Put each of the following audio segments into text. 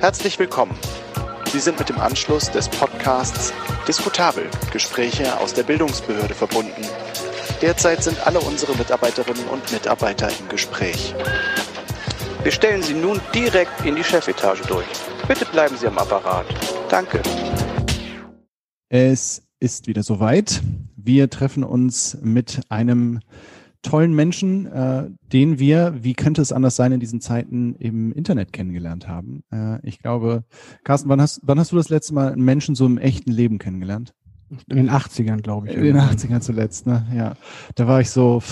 Herzlich willkommen. Sie sind mit dem Anschluss des Podcasts Diskutabel Gespräche aus der Bildungsbehörde verbunden. Derzeit sind alle unsere Mitarbeiterinnen und Mitarbeiter im Gespräch. Wir stellen Sie nun direkt in die Chefetage durch. Bitte bleiben Sie am Apparat. Danke. Es ist wieder soweit. Wir treffen uns mit einem tollen Menschen, äh, den wir, wie könnte es anders sein, in diesen Zeiten im Internet kennengelernt haben. Äh, ich glaube, Carsten, wann hast, wann hast du das letzte Mal einen Menschen so im echten Leben kennengelernt? In den 80ern, glaube ich. In den 80ern zuletzt, ne? Ja. Da war ich so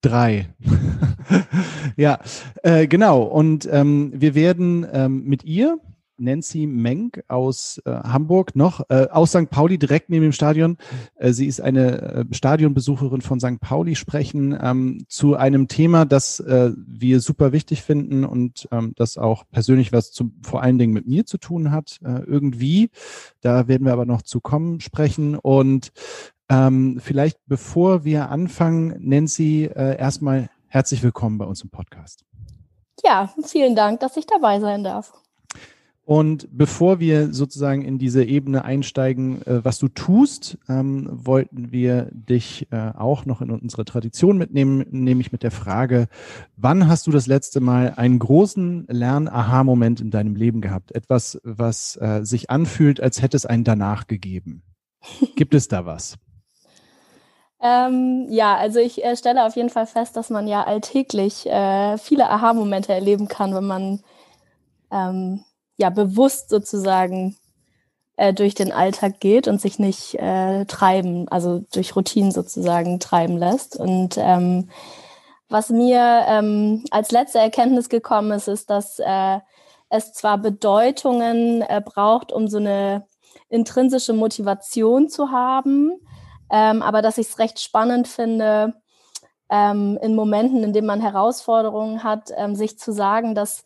drei. ja, äh, genau. Und ähm, wir werden ähm, mit ihr Nancy Menk aus äh, Hamburg noch, äh, aus St. Pauli direkt neben dem Stadion. Äh, sie ist eine äh, Stadionbesucherin von St. Pauli, sprechen ähm, zu einem Thema, das äh, wir super wichtig finden und ähm, das auch persönlich was zu, vor allen Dingen mit mir zu tun hat, äh, irgendwie. Da werden wir aber noch zu kommen sprechen und ähm, vielleicht bevor wir anfangen, Nancy, erstmal herzlich willkommen bei uns im Podcast. Ja, vielen Dank, dass ich dabei sein darf. Und bevor wir sozusagen in diese Ebene einsteigen, äh, was du tust, ähm, wollten wir dich äh, auch noch in unsere Tradition mitnehmen, nämlich mit der Frage, wann hast du das letzte Mal einen großen Lern-Aha-Moment in deinem Leben gehabt? Etwas, was äh, sich anfühlt, als hätte es einen danach gegeben. Gibt es da was? Ähm, ja, also ich äh, stelle auf jeden Fall fest, dass man ja alltäglich äh, viele Aha-Momente erleben kann, wenn man ähm, ja bewusst sozusagen äh, durch den Alltag geht und sich nicht äh, treiben, also durch Routinen sozusagen treiben lässt. Und ähm, was mir ähm, als letzte Erkenntnis gekommen ist, ist, dass äh, es zwar Bedeutungen äh, braucht, um so eine intrinsische Motivation zu haben, ähm, aber dass ich es recht spannend finde, ähm, in Momenten, in denen man Herausforderungen hat, ähm, sich zu sagen, dass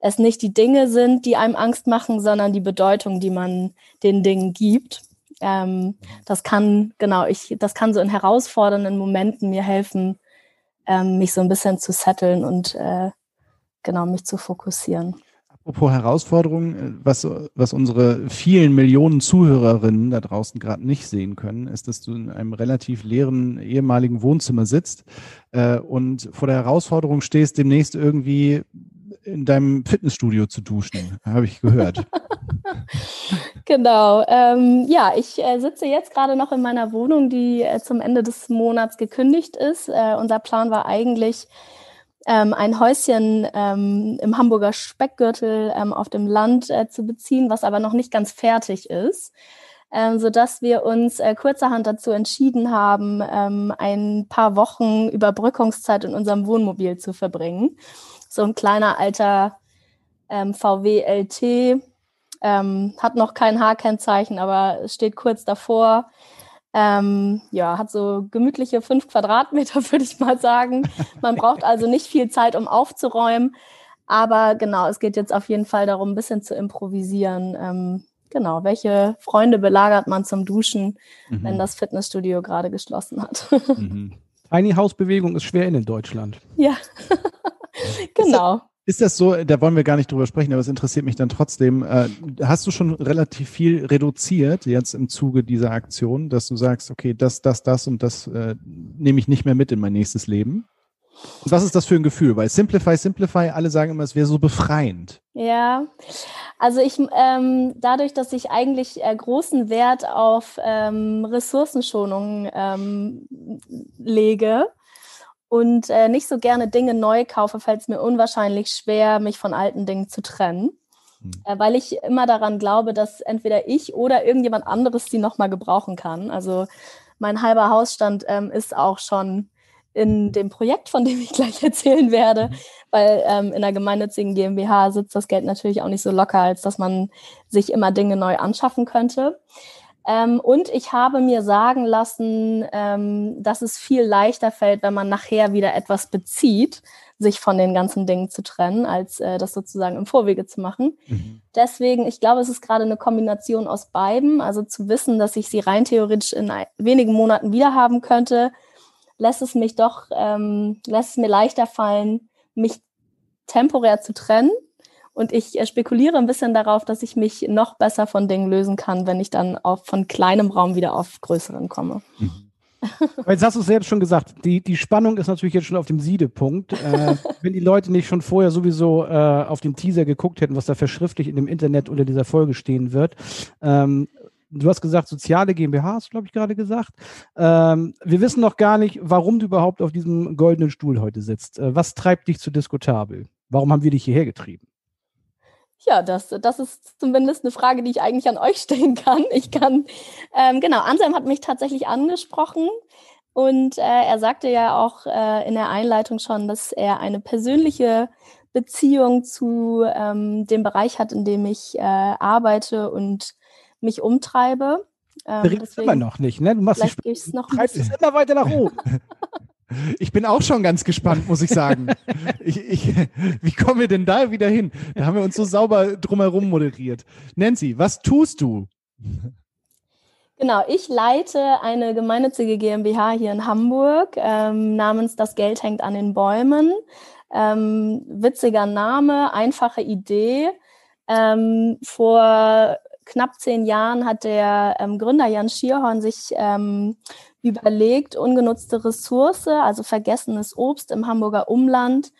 es nicht die Dinge sind, die einem Angst machen, sondern die Bedeutung, die man den Dingen gibt. Ähm, das kann, genau, ich, das kann so in herausfordernden Momenten mir helfen, ähm, mich so ein bisschen zu setteln und äh, genau mich zu fokussieren. Apropos Herausforderungen, äh, was, was unsere vielen Millionen Zuhörerinnen da draußen gerade nicht sehen können, ist, dass du in einem relativ leeren ehemaligen Wohnzimmer sitzt äh, und vor der Herausforderung stehst, demnächst irgendwie in deinem Fitnessstudio zu duschen, habe ich gehört. genau. Ähm, ja, ich äh, sitze jetzt gerade noch in meiner Wohnung, die äh, zum Ende des Monats gekündigt ist. Äh, unser Plan war eigentlich, ähm, ein Häuschen ähm, im Hamburger Speckgürtel ähm, auf dem Land äh, zu beziehen, was aber noch nicht ganz fertig ist. Ähm, so dass wir uns äh, kurzerhand dazu entschieden haben, ähm, ein paar Wochen Überbrückungszeit in unserem Wohnmobil zu verbringen so ein kleiner alter ähm, VW LT, ähm, hat noch kein H-Kennzeichen, aber steht kurz davor. Ähm, ja, hat so gemütliche fünf Quadratmeter, würde ich mal sagen. Man braucht also nicht viel Zeit, um aufzuräumen. Aber genau, es geht jetzt auf jeden Fall darum, ein bisschen zu improvisieren. Ähm, genau, welche Freunde belagert man zum Duschen, mhm. wenn das Fitnessstudio gerade geschlossen hat? mhm. Tiny House Bewegung ist schwer in in Deutschland. Ja. Genau. Ist das so, da wollen wir gar nicht drüber sprechen, aber es interessiert mich dann trotzdem. Äh, hast du schon relativ viel reduziert jetzt im Zuge dieser Aktion, dass du sagst, okay, das, das, das und das äh, nehme ich nicht mehr mit in mein nächstes Leben? Und was ist das für ein Gefühl? Weil Simplify, Simplify, alle sagen immer, es wäre so befreiend. Ja, also ich, ähm, dadurch, dass ich eigentlich äh, großen Wert auf ähm, Ressourcenschonung ähm, lege, und äh, nicht so gerne Dinge neu kaufe, fällt es mir unwahrscheinlich schwer, mich von alten Dingen zu trennen. Mhm. Äh, weil ich immer daran glaube, dass entweder ich oder irgendjemand anderes sie nochmal gebrauchen kann. Also mein halber Hausstand ähm, ist auch schon in dem Projekt, von dem ich gleich erzählen werde, mhm. weil ähm, in der gemeinnützigen GmbH sitzt das Geld natürlich auch nicht so locker, als dass man sich immer Dinge neu anschaffen könnte. Ähm, und ich habe mir sagen lassen, ähm, dass es viel leichter fällt, wenn man nachher wieder etwas bezieht, sich von den ganzen Dingen zu trennen, als äh, das sozusagen im Vorwege zu machen. Mhm. Deswegen, ich glaube, es ist gerade eine Kombination aus beiden. Also zu wissen, dass ich sie rein theoretisch in wenigen Monaten wieder haben könnte, lässt es mich doch, ähm, lässt es mir leichter fallen, mich temporär zu trennen Und ich äh, spekuliere ein bisschen darauf, dass ich mich noch besser von Dingen lösen kann, wenn ich dann auf, von kleinem Raum wieder auf größeren komme. Mhm. Jetzt hast du es selbst schon gesagt, die, die Spannung ist natürlich jetzt schon auf dem Siedepunkt. Äh, wenn die Leute nicht schon vorher sowieso äh, auf den Teaser geguckt hätten, was da verschriftlich in dem Internet unter dieser Folge stehen wird. Ähm, du hast gesagt, soziale GmbH, hast du, glaube ich, gerade gesagt. Ähm, wir wissen noch gar nicht, warum du überhaupt auf diesem goldenen Stuhl heute sitzt. Äh, was treibt dich zu diskutabel? Warum haben wir dich hierher getrieben? Ja, das, das ist zumindest eine Frage, die ich eigentlich an euch stellen kann. Ich kann, ähm, genau, Anselm hat mich tatsächlich angesprochen und äh, er sagte ja auch äh, in der Einleitung schon, dass er eine persönliche Beziehung zu ähm, dem Bereich hat, in dem ich äh, arbeite und mich umtreibe. Ähm, deswegen, immer noch nicht, ne? Du machst es immer weiter nach oben. Ich bin auch schon ganz gespannt, muss ich sagen. ich, ich, wie kommen wir denn da wieder hin? Da haben wir uns so sauber drumherum moderiert. Nancy, was tust du? Genau, ich leite eine gemeinnützige GmbH hier in Hamburg ähm, namens Das Geld hängt an den Bäumen. Ähm, witziger Name, einfache Idee. Ähm, vor knapp zehn Jahren hat der ähm, Gründer Jan Schierhorn sich ähm, überlegt, ungenutzte Ressource, also vergessenes Obst im Hamburger Umland,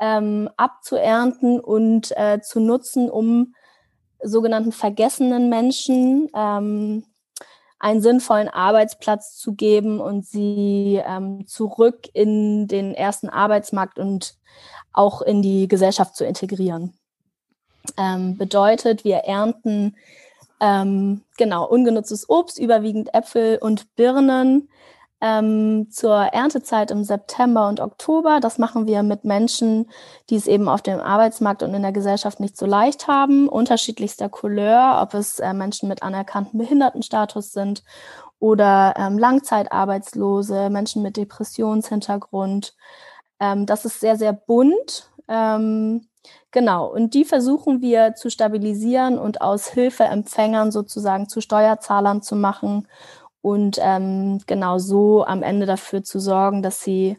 ähm, abzuernten und äh, zu nutzen, um sogenannten vergessenen Menschen ähm, einen sinnvollen Arbeitsplatz zu geben und sie ähm, zurück in den ersten Arbeitsmarkt und auch in die Gesellschaft zu integrieren. Ähm, bedeutet, wir ernten ähm, genau, ungenutztes Obst, überwiegend Äpfel und Birnen ähm, zur Erntezeit im September und Oktober. Das machen wir mit Menschen, die es eben auf dem Arbeitsmarkt und in der Gesellschaft nicht so leicht haben, unterschiedlichster Couleur, ob es äh, Menschen mit anerkanntem Behindertenstatus sind oder ähm, Langzeitarbeitslose, Menschen mit Depressionshintergrund. Ähm, das ist sehr, sehr bunt. Ähm, Genau, und die versuchen wir zu stabilisieren und aus Hilfeempfängern sozusagen zu Steuerzahlern zu machen und ähm, genau so am Ende dafür zu sorgen, dass sie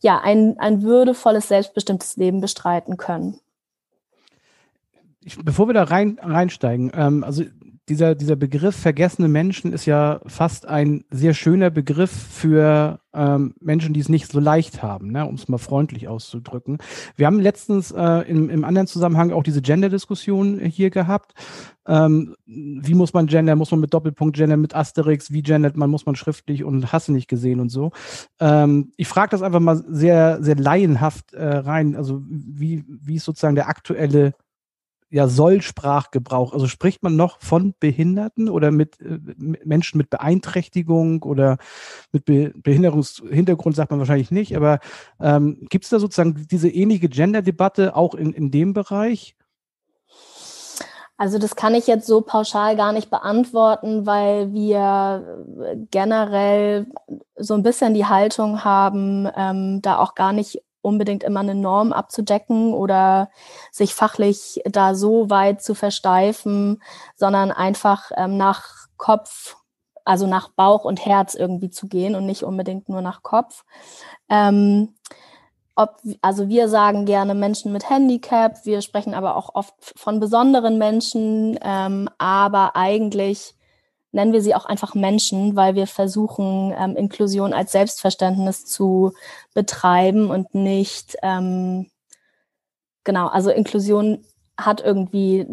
ja ein, ein würdevolles, selbstbestimmtes Leben bestreiten können. Ich, bevor wir da rein, reinsteigen, ähm, also dieser, dieser Begriff vergessene Menschen ist ja fast ein sehr schöner Begriff für ähm, Menschen, die es nicht so leicht haben, ne, um es mal freundlich auszudrücken. Wir haben letztens äh, im, im anderen Zusammenhang auch diese Gender-Diskussion hier gehabt. Ähm, wie muss man gender? Muss man mit Doppelpunkt gender, mit Asterix? Wie gendert man? Muss man schriftlich und hasse nicht gesehen und so? Ähm, ich frage das einfach mal sehr, sehr laienhaft äh, rein. Also wie, wie ist sozusagen der aktuelle ja, Soll-Sprachgebrauch? Also spricht man noch von Behinderten oder mit, äh, mit Menschen mit Beeinträchtigung oder mit Be Behinderungshintergrund sagt man wahrscheinlich nicht, aber ähm, gibt es da sozusagen diese ähnliche Gender-Debatte auch in, in dem Bereich? Also das kann ich jetzt so pauschal gar nicht beantworten, weil wir generell so ein bisschen die Haltung haben, ähm, da auch gar nicht unbedingt immer eine Norm abzudecken oder sich fachlich da so weit zu versteifen, sondern einfach ähm, nach Kopf, also nach Bauch und Herz irgendwie zu gehen und nicht unbedingt nur nach Kopf. Ähm, ob, also wir sagen gerne Menschen mit Handicap, wir sprechen aber auch oft von besonderen Menschen, ähm, aber eigentlich nennen wir sie auch einfach Menschen, weil wir versuchen, ähm, Inklusion als Selbstverständnis zu betreiben und nicht, ähm, genau, also Inklusion hat irgendwie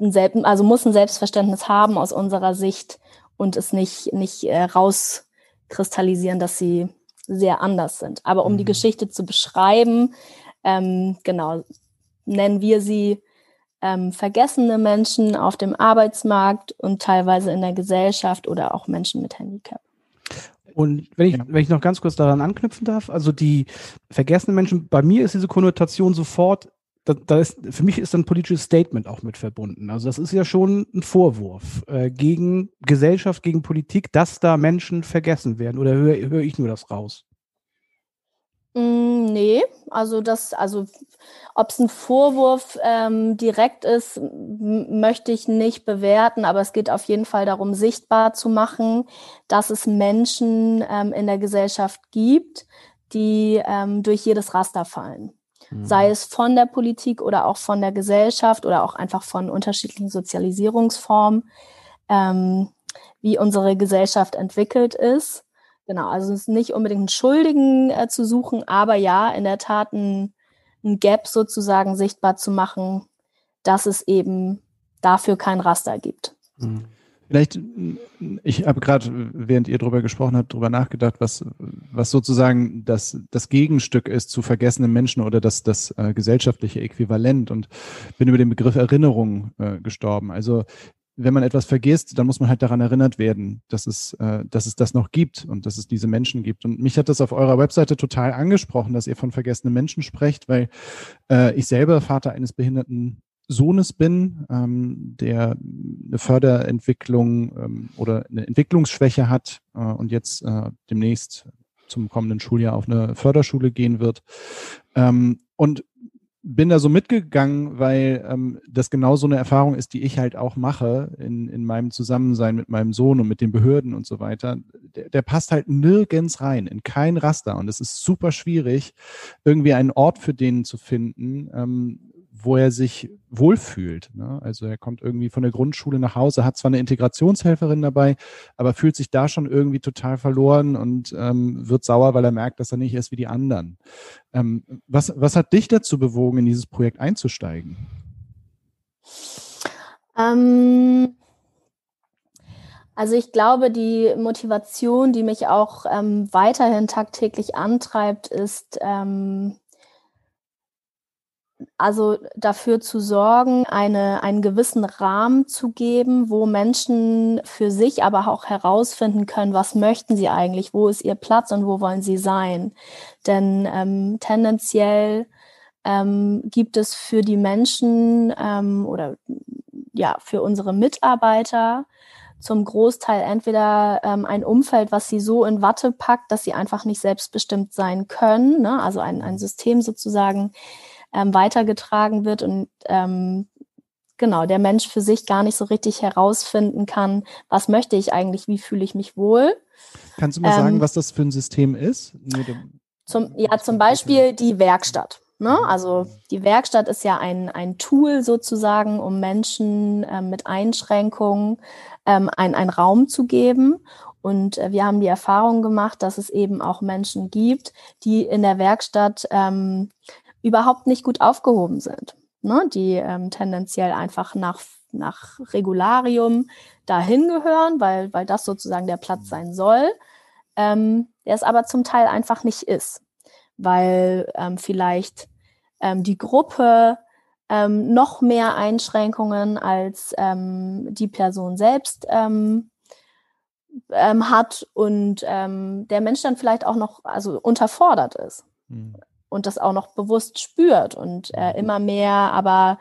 ein Selbst, also muss ein Selbstverständnis haben aus unserer Sicht und es nicht, nicht äh, rauskristallisieren, dass sie sehr anders sind. Aber um mhm. die Geschichte zu beschreiben, ähm, genau, nennen wir sie ähm, vergessene Menschen auf dem Arbeitsmarkt und teilweise in der Gesellschaft oder auch Menschen mit Handicap. Und wenn ich, wenn ich noch ganz kurz daran anknüpfen darf, also die vergessenen Menschen, bei mir ist diese Konnotation sofort, da, da ist, für mich ist ein politisches Statement auch mit verbunden. Also das ist ja schon ein Vorwurf äh, gegen Gesellschaft, gegen Politik, dass da Menschen vergessen werden. Oder höre hör ich nur das raus? Mm, nee, also das, also ob es ein Vorwurf ähm, direkt ist, möchte ich nicht bewerten, aber es geht auf jeden Fall darum, sichtbar zu machen, dass es Menschen ähm, in der Gesellschaft gibt, die ähm, durch jedes Raster fallen. mhm. sei es von der Politik oder auch von der Gesellschaft oder auch einfach von unterschiedlichen Sozialisierungsformen, ähm, wie unsere Gesellschaft entwickelt ist. Genau, also es ist nicht unbedingt einen Schuldigen äh, zu suchen, aber ja, in der Tat ein, ein Gap sozusagen sichtbar zu machen, dass es eben dafür kein Raster gibt. Mhm. Vielleicht, ich habe gerade, während ihr darüber gesprochen habt, darüber nachgedacht, was, was sozusagen das, das Gegenstück ist zu vergessenen Menschen oder das, das äh, gesellschaftliche Äquivalent und bin über den Begriff Erinnerung äh, gestorben. Also wenn man etwas vergisst, dann muss man halt daran erinnert werden, dass es, äh, dass es das noch gibt und dass es diese Menschen gibt. Und mich hat das auf eurer Webseite total angesprochen, dass ihr von vergessenen Menschen sprecht, weil äh, ich selber Vater eines behinderten Sohnes bin, ähm, der eine Förderentwicklung ähm, oder eine Entwicklungsschwäche hat äh, und jetzt äh, demnächst zum kommenden Schuljahr auf eine Förderschule gehen wird. Ähm, und bin da so mitgegangen, weil ähm, das genau so eine Erfahrung ist, die ich halt auch mache in, in meinem Zusammensein mit meinem Sohn und mit den Behörden und so weiter. Der, der passt halt nirgends rein, in kein Raster. Und es ist super schwierig, irgendwie einen Ort für den zu finden, ähm, wo er sich wohlfühlt. Ne? Also er kommt irgendwie von der Grundschule nach Hause, hat zwar eine Integrationshelferin dabei, aber fühlt sich da schon irgendwie total verloren und ähm, wird sauer, weil er merkt, dass er nicht ist wie die anderen. Ähm, was, was hat dich dazu bewogen, in dieses Projekt einzusteigen? Ähm, also ich glaube, die Motivation, die mich auch ähm, weiterhin tagtäglich antreibt, ist ähm, also dafür zu sorgen, eine, einen gewissen Rahmen zu geben, wo Menschen für sich aber auch herausfinden können, was möchten sie eigentlich, wo ist ihr Platz und wo wollen sie sein. Denn ähm, tendenziell ähm, gibt es für die Menschen ähm, oder ja, für unsere Mitarbeiter zum Großteil entweder ähm, ein Umfeld, was sie so in Watte packt, dass sie einfach nicht selbstbestimmt sein können, ne? also ein, ein System sozusagen, ähm, weitergetragen wird und ähm, genau der Mensch für sich gar nicht so richtig herausfinden kann, was möchte ich eigentlich, wie fühle ich mich wohl. Kannst du mal sagen, ähm, was das für ein System ist? Zum, ja, zum Beispiel die Werkstatt. Ne? Also die Werkstatt ist ja ein, ein Tool sozusagen, um Menschen äh, mit Einschränkungen ähm, ein, einen Raum zu geben. Und äh, wir haben die Erfahrung gemacht, dass es eben auch Menschen gibt, die in der Werkstatt ähm, überhaupt nicht gut aufgehoben sind, ne? die ähm, tendenziell einfach nach, nach Regularium dahin gehören, weil, weil das sozusagen der Platz sein soll, ähm, der es aber zum Teil einfach nicht ist, weil ähm, vielleicht ähm, die Gruppe ähm, noch mehr Einschränkungen als ähm, die Person selbst hat und der Mensch dann vielleicht auch noch also unterfordert ist. Mhm und das auch noch bewusst spürt und äh, mhm. immer mehr aber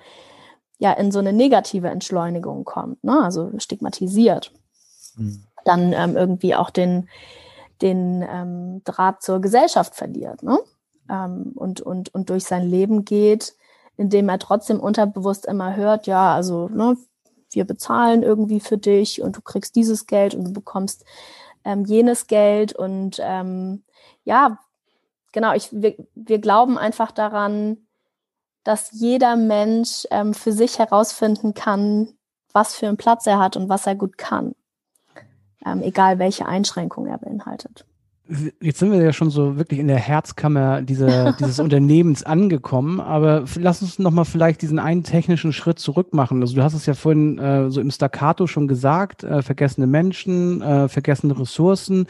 ja in so eine negative Entschleunigung kommt, ne? also stigmatisiert, mhm. dann ähm, irgendwie auch den, den ähm, Draht zur Gesellschaft verliert ne? Ähm, und, und, und durch sein Leben geht, indem er trotzdem unterbewusst immer hört, ja, also ne, wir bezahlen irgendwie für dich und du kriegst dieses Geld und du bekommst ähm, jenes Geld und ähm, ja, genau, ich, wir, wir glauben einfach daran, dass jeder Mensch ähm, für sich herausfinden kann, was für einen Platz er hat und was er gut kann. Ähm, egal welche Einschränkungen er beinhaltet. Jetzt sind wir ja schon so wirklich in der Herzkammer dieser, dieses Unternehmens angekommen, aber lass uns nochmal vielleicht diesen einen technischen Schritt zurück machen. Also du hast es ja vorhin äh, so im Staccato schon gesagt, äh, vergessene Menschen, äh, vergessene Ressourcen,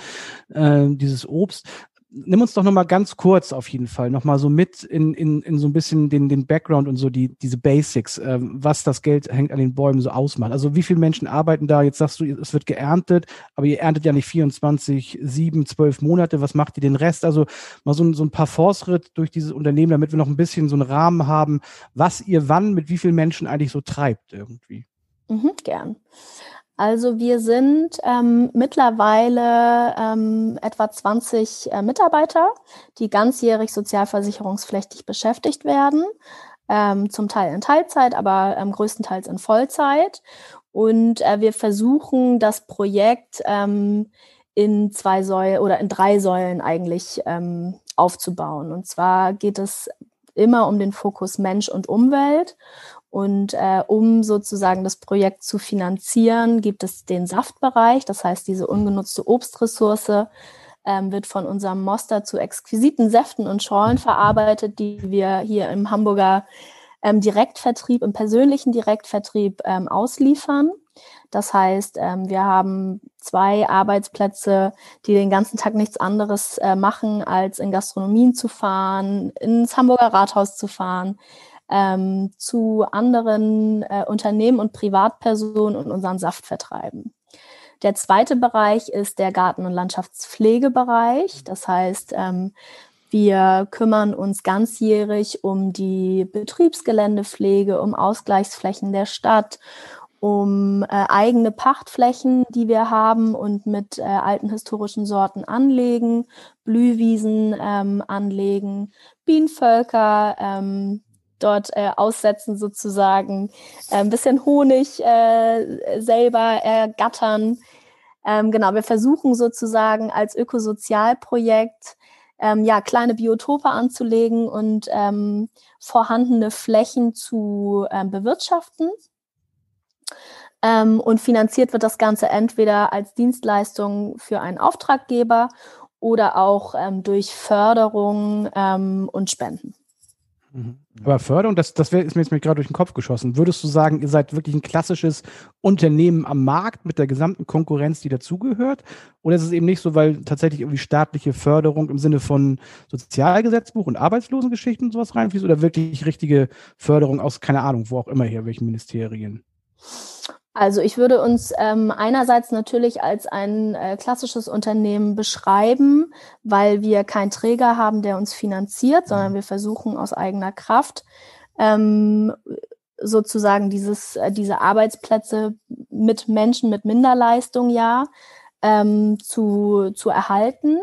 äh, dieses Obst nimm uns doch nochmal ganz kurz auf jeden Fall nochmal so mit in, in, in so ein bisschen den, den Background und so die, diese Basics, äh, was das Geld hängt an den Bäumen so ausmacht. Also wie viele Menschen arbeiten da? Jetzt sagst du, es wird geerntet, aber ihr erntet ja nicht 24, 7, 12 Monate. Was macht ihr den Rest? Also mal so, so ein paar Fortschritt durch dieses Unternehmen, damit wir noch ein bisschen so einen Rahmen haben, was ihr wann mit wie vielen Menschen eigentlich so treibt irgendwie. Mhm, gern. Also wir sind ähm, mittlerweile ähm, etwa 20 äh, Mitarbeiter, die ganzjährig sozialversicherungspflichtig beschäftigt werden, ähm, zum Teil in Teilzeit, aber ähm, größtenteils in Vollzeit. Und äh, wir versuchen das Projekt ähm, in zwei Säulen oder in drei Säulen eigentlich ähm, aufzubauen. Und zwar geht es immer um den Fokus Mensch und Umwelt. Und äh, um sozusagen das Projekt zu finanzieren, gibt es den Saftbereich, das heißt diese ungenutzte Obstressource ähm, wird von unserem Moster zu exquisiten Säften und Schorlen verarbeitet, die wir hier im Hamburger ähm, Direktvertrieb, im persönlichen Direktvertrieb ähm, ausliefern. Das heißt, ähm, wir haben zwei Arbeitsplätze, die den ganzen Tag nichts anderes äh, machen, als in Gastronomien zu fahren, ins Hamburger Rathaus zu fahren, ähm, zu anderen äh, Unternehmen und Privatpersonen und unseren Saft vertreiben. Der zweite Bereich ist der Garten- und Landschaftspflegebereich. Das heißt, ähm, wir kümmern uns ganzjährig um die Betriebsgeländepflege, um Ausgleichsflächen der Stadt, um äh, eigene Pachtflächen, die wir haben und mit äh, alten historischen Sorten anlegen, Blühwiesen ähm, anlegen, Bienenvölker ähm, dort äh, aussetzen sozusagen, äh, ein bisschen Honig äh, selber ergattern. Ähm, genau, wir versuchen sozusagen als Ökosozialprojekt ähm, ja, kleine Biotope anzulegen und ähm, vorhandene Flächen zu ähm, bewirtschaften. Ähm, und finanziert wird das Ganze entweder als Dienstleistung für einen Auftraggeber oder auch ähm, durch Förderung und Spenden. Mhm. Aber Förderung, das, das ist mir jetzt gerade durch den Kopf geschossen. Würdest du sagen, ihr seid wirklich ein klassisches Unternehmen am Markt mit der gesamten Konkurrenz, die dazugehört? Oder ist es eben nicht so, weil tatsächlich irgendwie staatliche Förderung im Sinne von Sozialgesetzbuch und Arbeitslosengeschichten und sowas reinfließt? Oder wirklich richtige Förderung aus, keine Ahnung, wo auch immer hier, welchen Ministerien? Also ich würde uns ähm, einerseits natürlich als ein äh, klassisches Unternehmen beschreiben, weil wir keinen Träger haben, der uns finanziert, sondern mhm. wir versuchen aus eigener Kraft ähm, sozusagen dieses, äh, diese Arbeitsplätze mit Menschen mit Minderleistung ja ähm, zu, zu erhalten.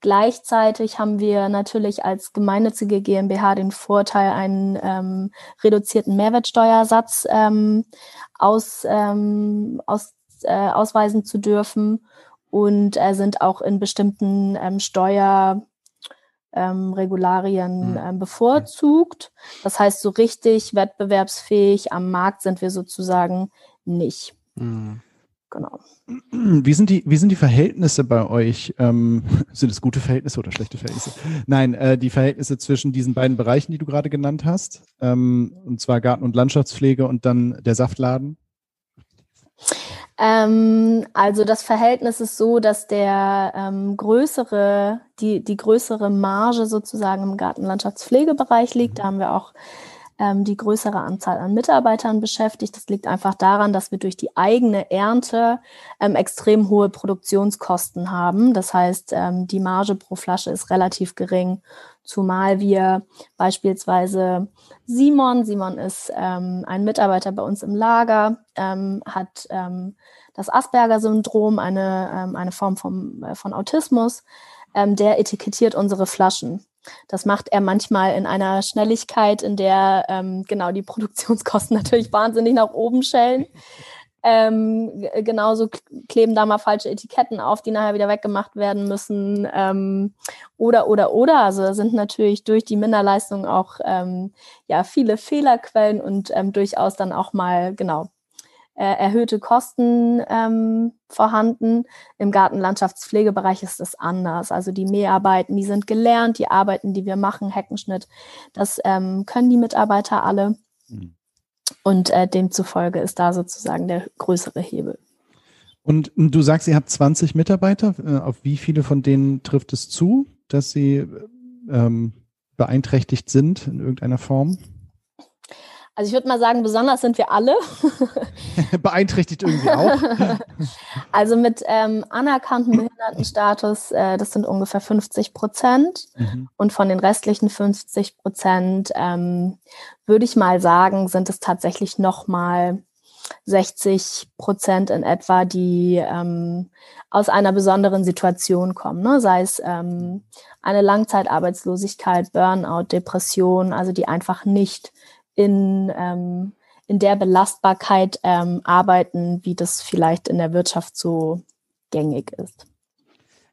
Gleichzeitig haben wir natürlich als gemeinnützige GmbH den Vorteil, einen ähm, reduzierten Mehrwertsteuersatz ähm, aus, ähm, aus, äh, ausweisen zu dürfen und äh, sind auch in bestimmten ähm, Steuer ähm, Regularien ähm, bevorzugt. Das heißt, so richtig wettbewerbsfähig am Markt sind wir sozusagen nicht. Mhm. Genau. Wie sind die, wie sind die Verhältnisse bei euch? Ähm, sind es gute Verhältnisse oder schlechte Verhältnisse? Nein, äh, die Verhältnisse zwischen diesen beiden Bereichen, die du gerade genannt hast, ähm, und zwar Garten- und Landschaftspflege und dann der Saftladen? Ähm, also das Verhältnis ist so, dass der ähm, größere, die, die größere Marge sozusagen im Gartenlandschaftspflegebereich liegt. Da haben wir auch ähm, die größere Anzahl an Mitarbeitern beschäftigt. Das liegt einfach daran, dass wir durch die eigene Ernte ähm, extrem hohe Produktionskosten haben. Das heißt, ähm, die Marge pro Flasche ist relativ gering, zumal wir beispielsweise Simon, Simon ist ähm, ein Mitarbeiter bei uns im Lager, ähm, hat ähm, das Asperger-Syndrom, eine, eine Form vom, äh, von Autismus. der etikettiert unsere Flaschen. Das macht er manchmal in einer Schnelligkeit, in der ähm, genau die Produktionskosten natürlich wahnsinnig nach oben schellen. Ähm, genauso kleben da mal falsche Etiketten auf, die nachher wieder weggemacht werden müssen. Ähm, oder, oder, oder. Also sind natürlich durch die Minderleistung auch ähm, ja, viele Fehlerquellen und ähm, durchaus dann auch mal, genau, erhöhte Kosten ähm, vorhanden. Im Gartenlandschaftspflegebereich ist es anders. Also die Mäharbeiten, die sind gelernt, die Arbeiten, die wir machen, Heckenschnitt, das ähm, können die Mitarbeiter alle. Mhm. Und äh, demzufolge ist da sozusagen der größere Hebel. Und du sagst, ihr habt 20 Mitarbeiter. Äh, auf wie viele von denen trifft es zu, dass sie ähm, beeinträchtigt sind in irgendeiner Form? Also ich würde mal sagen, besonders sind wir alle. Beeinträchtigt irgendwie auch. also mit ähm, anerkannten Behindertenstatus, äh, das sind ungefähr 50 Prozent. Mhm. Und von den restlichen 50 Prozent ähm, würde ich mal sagen, sind es tatsächlich nochmal 60 Prozent in etwa, die ähm, aus einer besonderen Situation kommen, ne? sei es ähm, eine Langzeitarbeitslosigkeit, Burnout, Depression, also die einfach nicht in, ähm, in der Belastbarkeit ähm, arbeiten, wie das vielleicht in der Wirtschaft so gängig ist.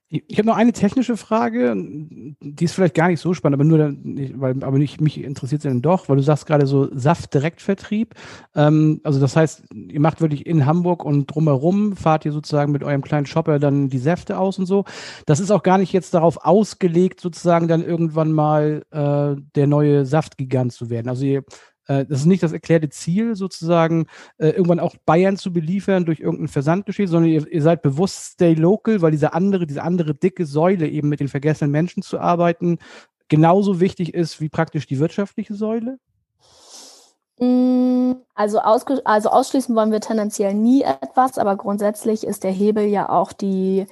Ich habe noch eine technische Frage, die ist vielleicht gar nicht so spannend, aber nur, weil, aber nicht, mich interessiert sie dann doch, weil du sagst gerade so Saftdirektvertrieb. Ähm, also das heißt, ihr macht wirklich in Hamburg und drumherum, fahrt ihr sozusagen mit eurem kleinen Shopper dann die Säfte aus und so. Das ist auch gar nicht jetzt darauf ausgelegt, sozusagen dann irgendwann mal äh, der neue Saftgigant zu werden. Also ihr das ist nicht das erklärte Ziel, sozusagen äh, irgendwann auch Bayern zu beliefern durch irgendein Versandgeschäft, sondern ihr, ihr, seid bewusst stay local, weil diese andere, diese andere dicke Säule eben mit den vergessenen Menschen zu arbeiten, genauso wichtig ist wie praktisch die wirtschaftliche Säule? Mm, also, also ausschließen wollen wir tendenziell nie etwas, aber grundsätzlich ist der Hebel ja auch die,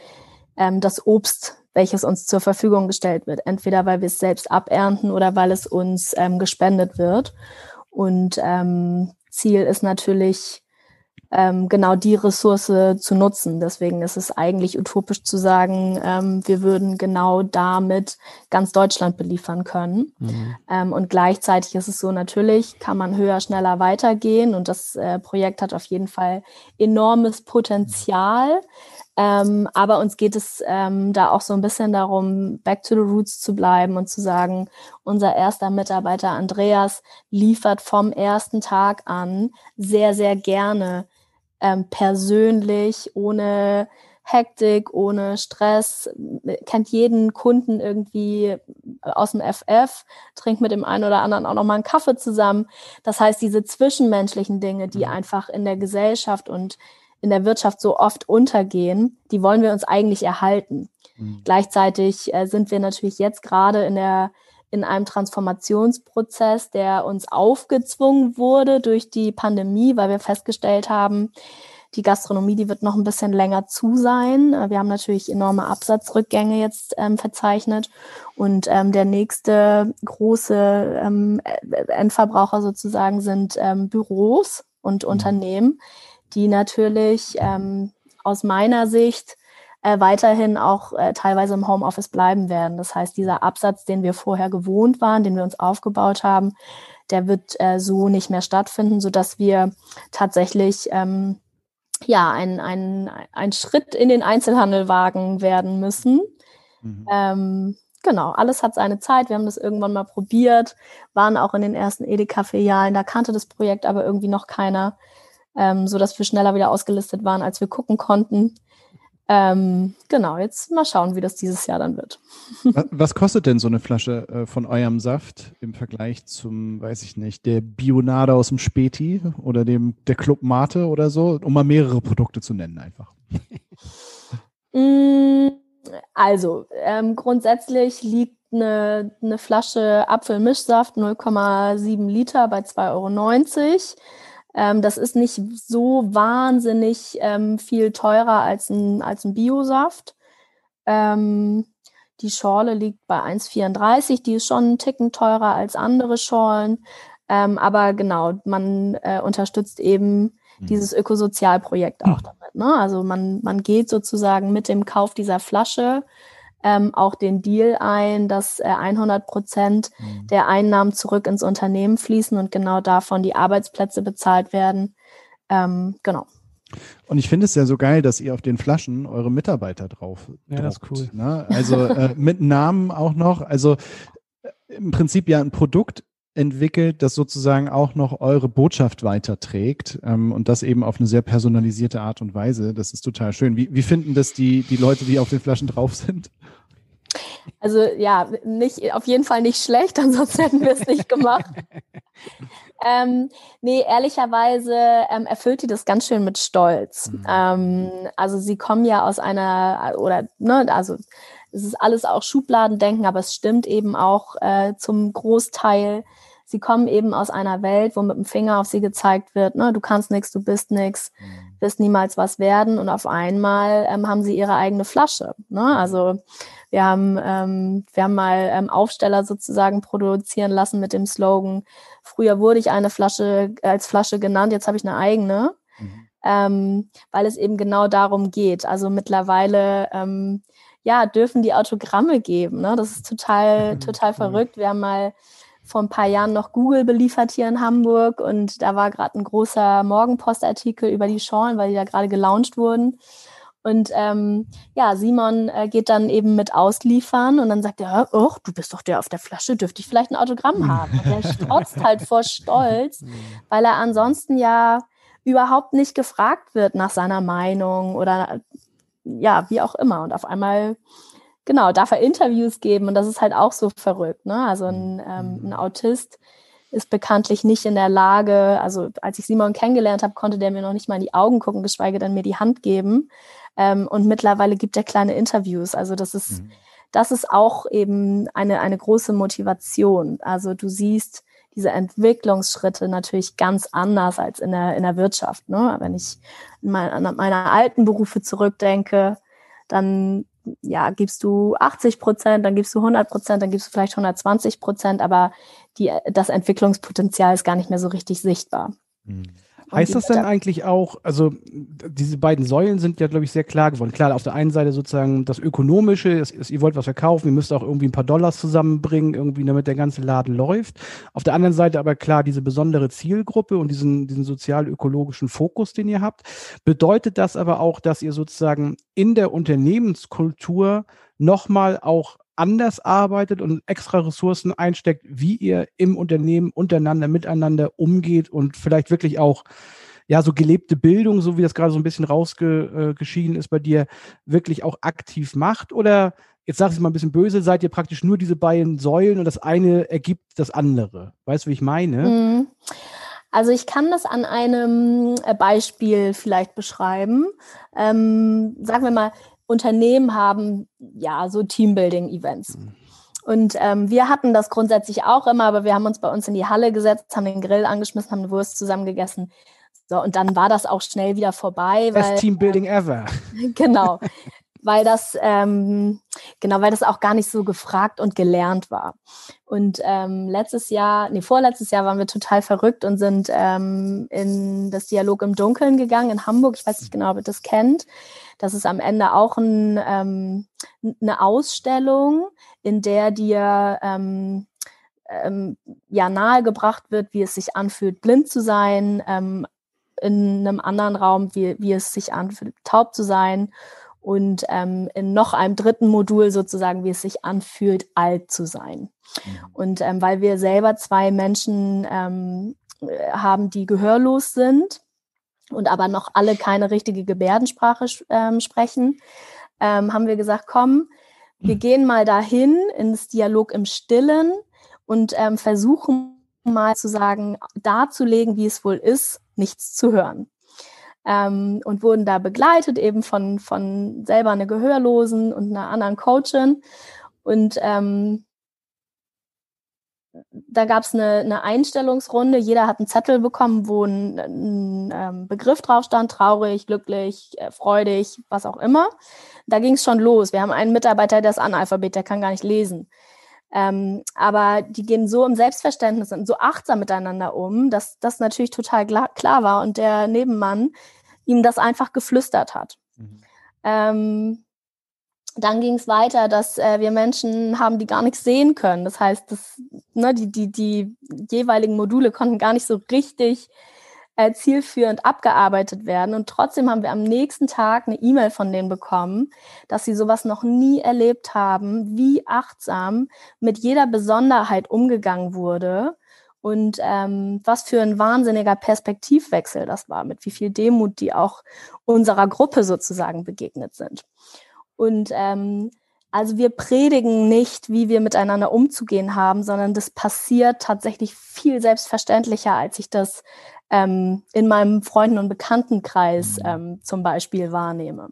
ähm, das Obst, welches uns zur Verfügung gestellt wird. Entweder weil wir es selbst abernten oder weil es uns ähm, gespendet wird. Und ähm, Ziel ist natürlich, ähm, genau die Ressource zu nutzen. Deswegen ist es eigentlich utopisch zu sagen, ähm, wir würden genau damit ganz Deutschland beliefern können. Mhm. Ähm, und gleichzeitig ist es so, natürlich kann man höher, schneller weitergehen. Und das äh, Projekt hat auf jeden Fall enormes Potenzial. Ähm, aber uns geht es ähm, da auch so ein bisschen darum, back to the roots zu bleiben und zu sagen, unser erster Mitarbeiter Andreas liefert vom ersten Tag an sehr, sehr gerne ähm, persönlich, ohne Hektik, ohne Stress, kennt jeden Kunden irgendwie aus dem FF, trinkt mit dem einen oder anderen auch nochmal einen Kaffee zusammen. Das heißt, diese zwischenmenschlichen Dinge, die mhm. einfach in der Gesellschaft und in der Wirtschaft so oft untergehen, die wollen wir uns eigentlich erhalten. Mhm. Gleichzeitig äh, sind wir natürlich jetzt gerade in der in einem Transformationsprozess, der uns aufgezwungen wurde durch die Pandemie, weil wir festgestellt haben, die Gastronomie, die wird noch ein bisschen länger zu sein. Äh, wir haben natürlich enorme Absatzrückgänge jetzt ähm, verzeichnet und ähm, der nächste große ähm, Endverbraucher sozusagen sind ähm, Büros und mhm. Unternehmen, die natürlich ähm, aus meiner Sicht äh, weiterhin auch äh, teilweise im Homeoffice bleiben werden. Das heißt, dieser Absatz, den wir vorher gewohnt waren, den wir uns aufgebaut haben, der wird äh, so nicht mehr stattfinden, sodass wir tatsächlich ähm, ja ein, ein, ein Schritt in den Einzelhandel wagen werden müssen. Mhm. Ähm, genau, alles hat seine Zeit. Wir haben das irgendwann mal probiert, waren auch in den ersten Edeka-Filialen, da kannte das Projekt aber irgendwie noch keiner ähm, so dass wir schneller wieder ausgelistet waren, als wir gucken konnten. Ähm, genau, jetzt mal schauen, wie das dieses Jahr dann wird. Was kostet denn so eine Flasche äh, von eurem Saft im Vergleich zum, weiß ich nicht, der Bionade aus dem Späti oder dem der Club Mate oder so, um mal mehrere Produkte zu nennen einfach? Mm, also, ähm, grundsätzlich liegt eine, eine Flasche Apfelmischsaft 0,7 Liter bei 2,90 Euro. Ähm, das ist nicht so wahnsinnig ähm, viel teurer als ein, als ein Biosaft. Ähm, die Schorle liegt bei 1,34. Die ist schon einen Ticken teurer als andere Schorlen. Ähm, aber genau, man äh, unterstützt eben mhm. dieses Ökosozialprojekt auch damit. Ne? Also man, man geht sozusagen mit dem Kauf dieser Flasche ähm, auch den Deal ein, dass äh, 100 Prozent mhm. der Einnahmen zurück ins Unternehmen fließen und genau davon die Arbeitsplätze bezahlt werden. Ähm, genau. Und ich finde es ja so geil, dass ihr auf den Flaschen eure Mitarbeiter drauf Ja, das ist cool. Ne? Also äh, mit Namen auch noch. Also äh, im Prinzip ja ein Produkt entwickelt, das sozusagen auch noch eure Botschaft weiterträgt ähm, und das eben auf eine sehr personalisierte Art und Weise. Das ist total schön. Wie, wie finden das die, die Leute, die auf den Flaschen drauf sind? Also ja, nicht, auf jeden Fall nicht schlecht, ansonsten hätten wir es nicht gemacht. ähm, nee, ehrlicherweise ähm, erfüllt die das ganz schön mit Stolz. Mhm. Ähm, also sie kommen ja aus einer, oder, ne, also es ist alles auch Schubladendenken, aber es stimmt eben auch äh, zum Großteil sie kommen eben aus einer Welt, wo mit dem Finger auf sie gezeigt wird, ne, du kannst nichts, du bist nichts, mhm. wirst niemals was werden und auf einmal ähm, haben sie ihre eigene Flasche. Ne? Mhm. Also wir haben, ähm, wir haben mal ähm, Aufsteller sozusagen produzieren lassen mit dem Slogan, früher wurde ich eine Flasche als Flasche genannt, jetzt habe ich eine eigene. Mhm. Ähm, weil es eben genau darum geht. Also mittlerweile ähm, ja, dürfen die Autogramme geben. Ne? Das ist total, total verrückt. Wir haben mal vor ein paar Jahren noch Google beliefert hier in Hamburg und da war gerade ein großer Morgenpostartikel über die Schorlen, weil die da gerade gelauncht wurden. Und ähm, ja, Simon äh, geht dann eben mit ausliefern und dann sagt er, oh, du bist doch der auf der Flasche, dürfte ich vielleicht ein Autogramm haben. Und er strotzt halt vor Stolz, weil er ansonsten ja überhaupt nicht gefragt wird nach seiner Meinung oder ja, wie auch immer. Und auf einmal, genau, darf er Interviews geben und das ist halt auch so verrückt. Ne? Also ein, ähm, ein Autist ist bekanntlich nicht in der Lage, also als ich Simon kennengelernt habe, konnte der mir noch nicht mal in die Augen gucken, geschweige denn mir die Hand geben. Ähm, und mittlerweile gibt er kleine Interviews. Also das ist, mhm. das ist auch eben eine, eine große Motivation. Also du siehst diese Entwicklungsschritte natürlich ganz anders als in der, in der Wirtschaft. Ne? Wenn ich mein, an meine alten Berufe zurückdenke, dann ja, gibst du 80 Prozent, dann gibst du 100 Prozent, dann gibst du vielleicht 120 Prozent, aber die, das Entwicklungspotenzial ist gar nicht mehr so richtig sichtbar. Mhm. Heißt das denn eigentlich auch, also diese beiden Säulen sind ja, glaube ich, sehr klar geworden. Klar, auf der einen Seite sozusagen das Ökonomische, das, das, ihr wollt was verkaufen, ihr müsst auch irgendwie ein paar Dollars zusammenbringen, irgendwie, damit der ganze Laden läuft. Auf der anderen Seite aber klar diese besondere Zielgruppe und diesen, diesen sozial-ökologischen Fokus, den ihr habt. Bedeutet das aber auch, dass ihr sozusagen in der Unternehmenskultur nochmal auch anders arbeitet und extra Ressourcen einsteckt, wie ihr im Unternehmen untereinander, miteinander umgeht und vielleicht wirklich auch ja, so gelebte Bildung, so wie das gerade so ein bisschen rausgeschieden ist bei dir, wirklich auch aktiv macht? Oder jetzt sage ich es mal ein bisschen böse, seid ihr praktisch nur diese beiden Säulen und das eine ergibt das andere? Weißt du, wie ich meine? Mhm. Also ich kann das an einem äh, Beispiel vielleicht beschreiben. Ähm, sagen wir mal, Unternehmen haben ja so Teambuilding-Events. Mhm. Und ähm, wir hatten das grundsätzlich auch immer, aber wir haben uns bei uns in die Halle gesetzt, haben den Grill angeschmissen, haben eine Wurst zusammen gegessen. So, und dann war das auch schnell wieder vorbei. Best weil, Teambuilding ähm, ever. Genau. Weil das ähm, genau, weil das auch gar nicht so gefragt und gelernt war. Und ähm, letztes Jahr, nee, vorletztes Jahr waren wir total verrückt und sind ähm, in das Dialog im Dunkeln gegangen in Hamburg. Ich weiß nicht genau, ob ihr das kennt. Das ist am Ende auch ein, ähm, eine Ausstellung, in der dir ähm, ähm, ja nahegebracht wird, wie es sich anfühlt, blind zu sein, ähm, in einem anderen Raum, wie, wie es sich anfühlt, taub zu sein und ähm, in noch einem dritten Modul sozusagen, wie es sich anfühlt, alt zu sein. Mhm. Und ähm, weil wir selber zwei Menschen ähm, haben, die gehörlos sind und aber noch alle keine richtige Gebärdensprache ähm, sprechen, ähm, haben wir gesagt, komm, wir gehen mal dahin ins Dialog im Stillen und ähm, versuchen mal zu sagen, darzulegen, wie es wohl ist, nichts zu hören ähm, und wurden da begleitet eben von, von selber einer Gehörlosen und einer anderen Coachin. Und ähm, da gab es eine, eine Einstellungsrunde. Jeder hat einen Zettel bekommen, wo ein, ein ähm, Begriff drauf stand, traurig, glücklich, freudig, was auch immer. Da ging es schon los. Wir haben einen Mitarbeiter, der ist Analphabet, der kann gar nicht lesen. Ähm, aber die gehen so im Selbstverständnis und so achtsam miteinander um, dass das natürlich total klar war und der Nebenmann ihm das einfach geflüstert hat. Mhm. Ähm, dann ging es weiter, dass äh, wir Menschen haben, die gar nichts sehen können. Das heißt, dass, ne, die, die, die jeweiligen Module konnten gar nicht so richtig äh, zielführend abgearbeitet werden. Und trotzdem haben wir am nächsten Tag eine E-Mail von denen bekommen, dass sie sowas noch nie erlebt haben, wie achtsam mit jeder Besonderheit umgegangen wurde und ähm, was für ein wahnsinniger Perspektivwechsel das war, mit wie viel Demut die auch unserer Gruppe sozusagen begegnet sind. Und ähm, also wir predigen nicht, wie wir miteinander umzugehen haben, sondern das passiert tatsächlich viel selbstverständlicher, als ich das ähm, in meinem Freunden- und Bekanntenkreis mhm. ähm, zum Beispiel wahrnehme.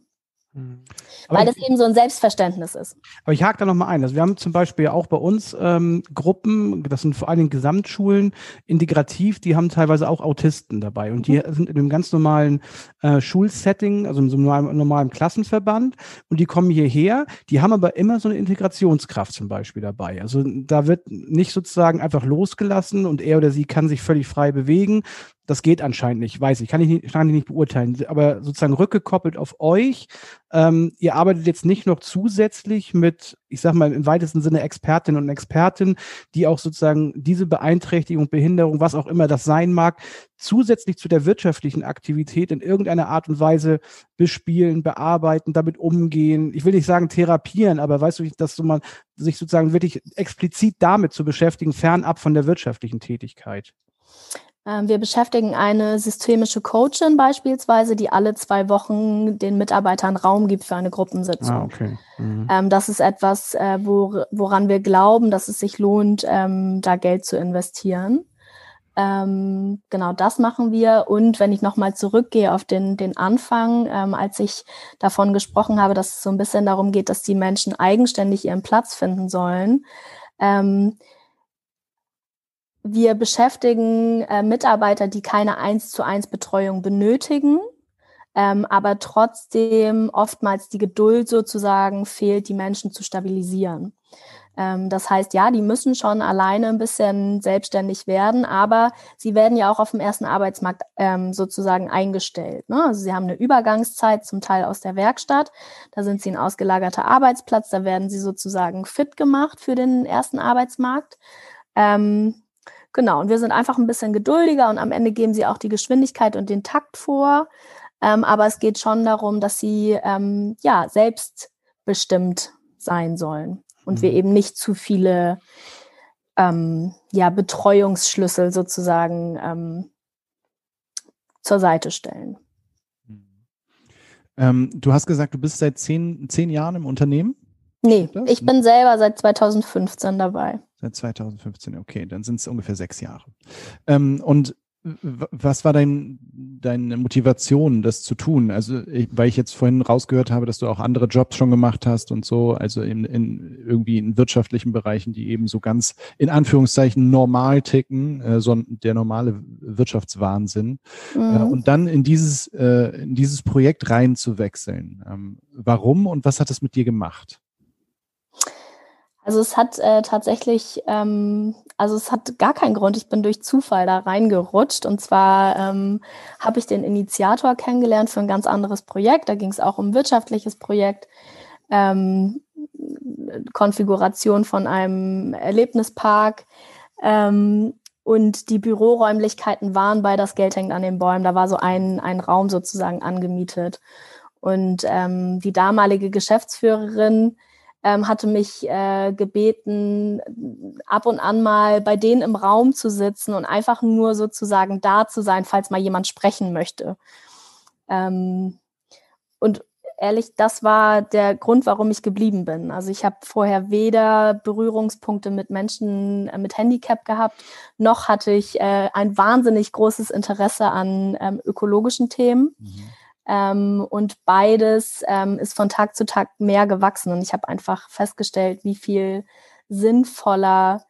Mhm. Weil das eben so ein Selbstverständnis ist. Aber ich hake da nochmal ein. Also wir haben zum Beispiel auch bei uns ähm, Gruppen, das sind vor allem Gesamtschulen, integrativ, die haben teilweise auch Autisten dabei. Und die mhm. sind in einem ganz normalen äh, Schulsetting, also in so einem normalen, normalen Klassenverband. Und die kommen hierher, die haben aber immer so eine Integrationskraft zum Beispiel dabei. Also da wird nicht sozusagen einfach losgelassen und er oder sie kann sich völlig frei bewegen, das geht anscheinend nicht, weiß ich, kann ich nicht, kann ich nicht beurteilen, aber sozusagen rückgekoppelt auf euch. Ähm, ihr arbeitet jetzt nicht noch zusätzlich mit, ich sag mal im weitesten Sinne Expertinnen und Experten, die auch sozusagen diese Beeinträchtigung, Behinderung, was auch immer das sein mag, zusätzlich zu der wirtschaftlichen Aktivität in irgendeiner Art und Weise bespielen, bearbeiten, damit umgehen. Ich will nicht sagen therapieren, aber weißt du, dass du mal sich sozusagen wirklich explizit damit zu beschäftigen, fernab von der wirtschaftlichen Tätigkeit. Ähm, wir beschäftigen eine systemische Coachin beispielsweise, die alle zwei Wochen den Mitarbeitern Raum gibt für eine Gruppensitzung. Ah, okay. Mhm. Ähm, das ist etwas, äh, woran wir glauben, dass es sich lohnt, ähm, da Geld zu investieren. genau das machen wir. Und wenn ich nochmal zurückgehe auf den, den Anfang, als ich davon gesprochen habe, dass es so ein bisschen darum geht, dass die Menschen eigenständig ihren Platz finden sollen, wir beschäftigen äh, Mitarbeiter, die keine eins zu eins Betreuung benötigen, ähm, aber trotzdem oftmals die Geduld sozusagen fehlt, die Menschen zu stabilisieren. Ähm, das heißt, ja, die müssen schon alleine ein bisschen selbstständig werden, aber sie werden ja auch auf dem ersten Arbeitsmarkt ähm, sozusagen eingestellt. Ne? Also sie haben eine Übergangszeit zum Teil aus der Werkstatt, da sind sie ein ausgelagerter Arbeitsplatz, da werden sie sozusagen fit gemacht für den ersten Arbeitsmarkt. Ähm, Genau, und wir sind einfach ein bisschen geduldiger und am Ende geben sie auch die Geschwindigkeit und den Takt vor. Ähm, aber es geht schon darum, dass sie ähm, ja selbstbestimmt sein sollen und mhm. wir eben nicht zu viele ähm, ja, Betreuungsschlüssel sozusagen ähm, zur Seite stellen. Ähm, du hast gesagt, du bist seit zehn, zehn Jahren im Unternehmen? Nee, ich bin selber seit 2015 dabei. Seit 2015, okay, dann sind es ungefähr sechs Jahre. Ähm, und was war dein, deine Motivation, das zu tun? Also, ich, weil ich jetzt vorhin rausgehört habe, dass du auch andere Jobs schon gemacht hast und so, also in, in irgendwie in wirtschaftlichen Bereichen, die eben so ganz in Anführungszeichen normal ticken, äh, so der normale Wirtschaftswahnsinn. Äh, mhm. Äh, und dann in dieses, äh, in dieses Projekt reinzuwechseln. Ähm, warum und was hat es mit dir gemacht? Also es hat äh, tatsächlich, ähm, also es hat gar keinen Grund. Ich bin durch Zufall da reingerutscht. Und zwar ähm, habe ich den Initiator kennengelernt für ein ganz anderes Projekt. Da ging es auch um wirtschaftliches Projekt, ähm, Konfiguration von einem Erlebnispark. Ähm, und die Büroräumlichkeiten waren bei das Geld hängt an den Bäumen. Da war so ein, ein Raum sozusagen angemietet. Und ähm, die damalige Geschäftsführerin ähm, hatte mich äh, gebeten, ab und an mal bei denen im Raum zu sitzen und einfach nur sozusagen da zu sein, falls mal jemand sprechen möchte. Ähm, und ehrlich, das war der Grund, warum ich geblieben bin. Also ich habe vorher weder Berührungspunkte mit Menschen äh, mit Handicap gehabt, noch hatte ich äh, ein wahnsinnig großes Interesse an ähm, ökologischen Themen. Mhm. Ähm, und beides ähm, ist von Tag zu Tag mehr gewachsen. Und ich habe einfach festgestellt, wie viel sinnvoller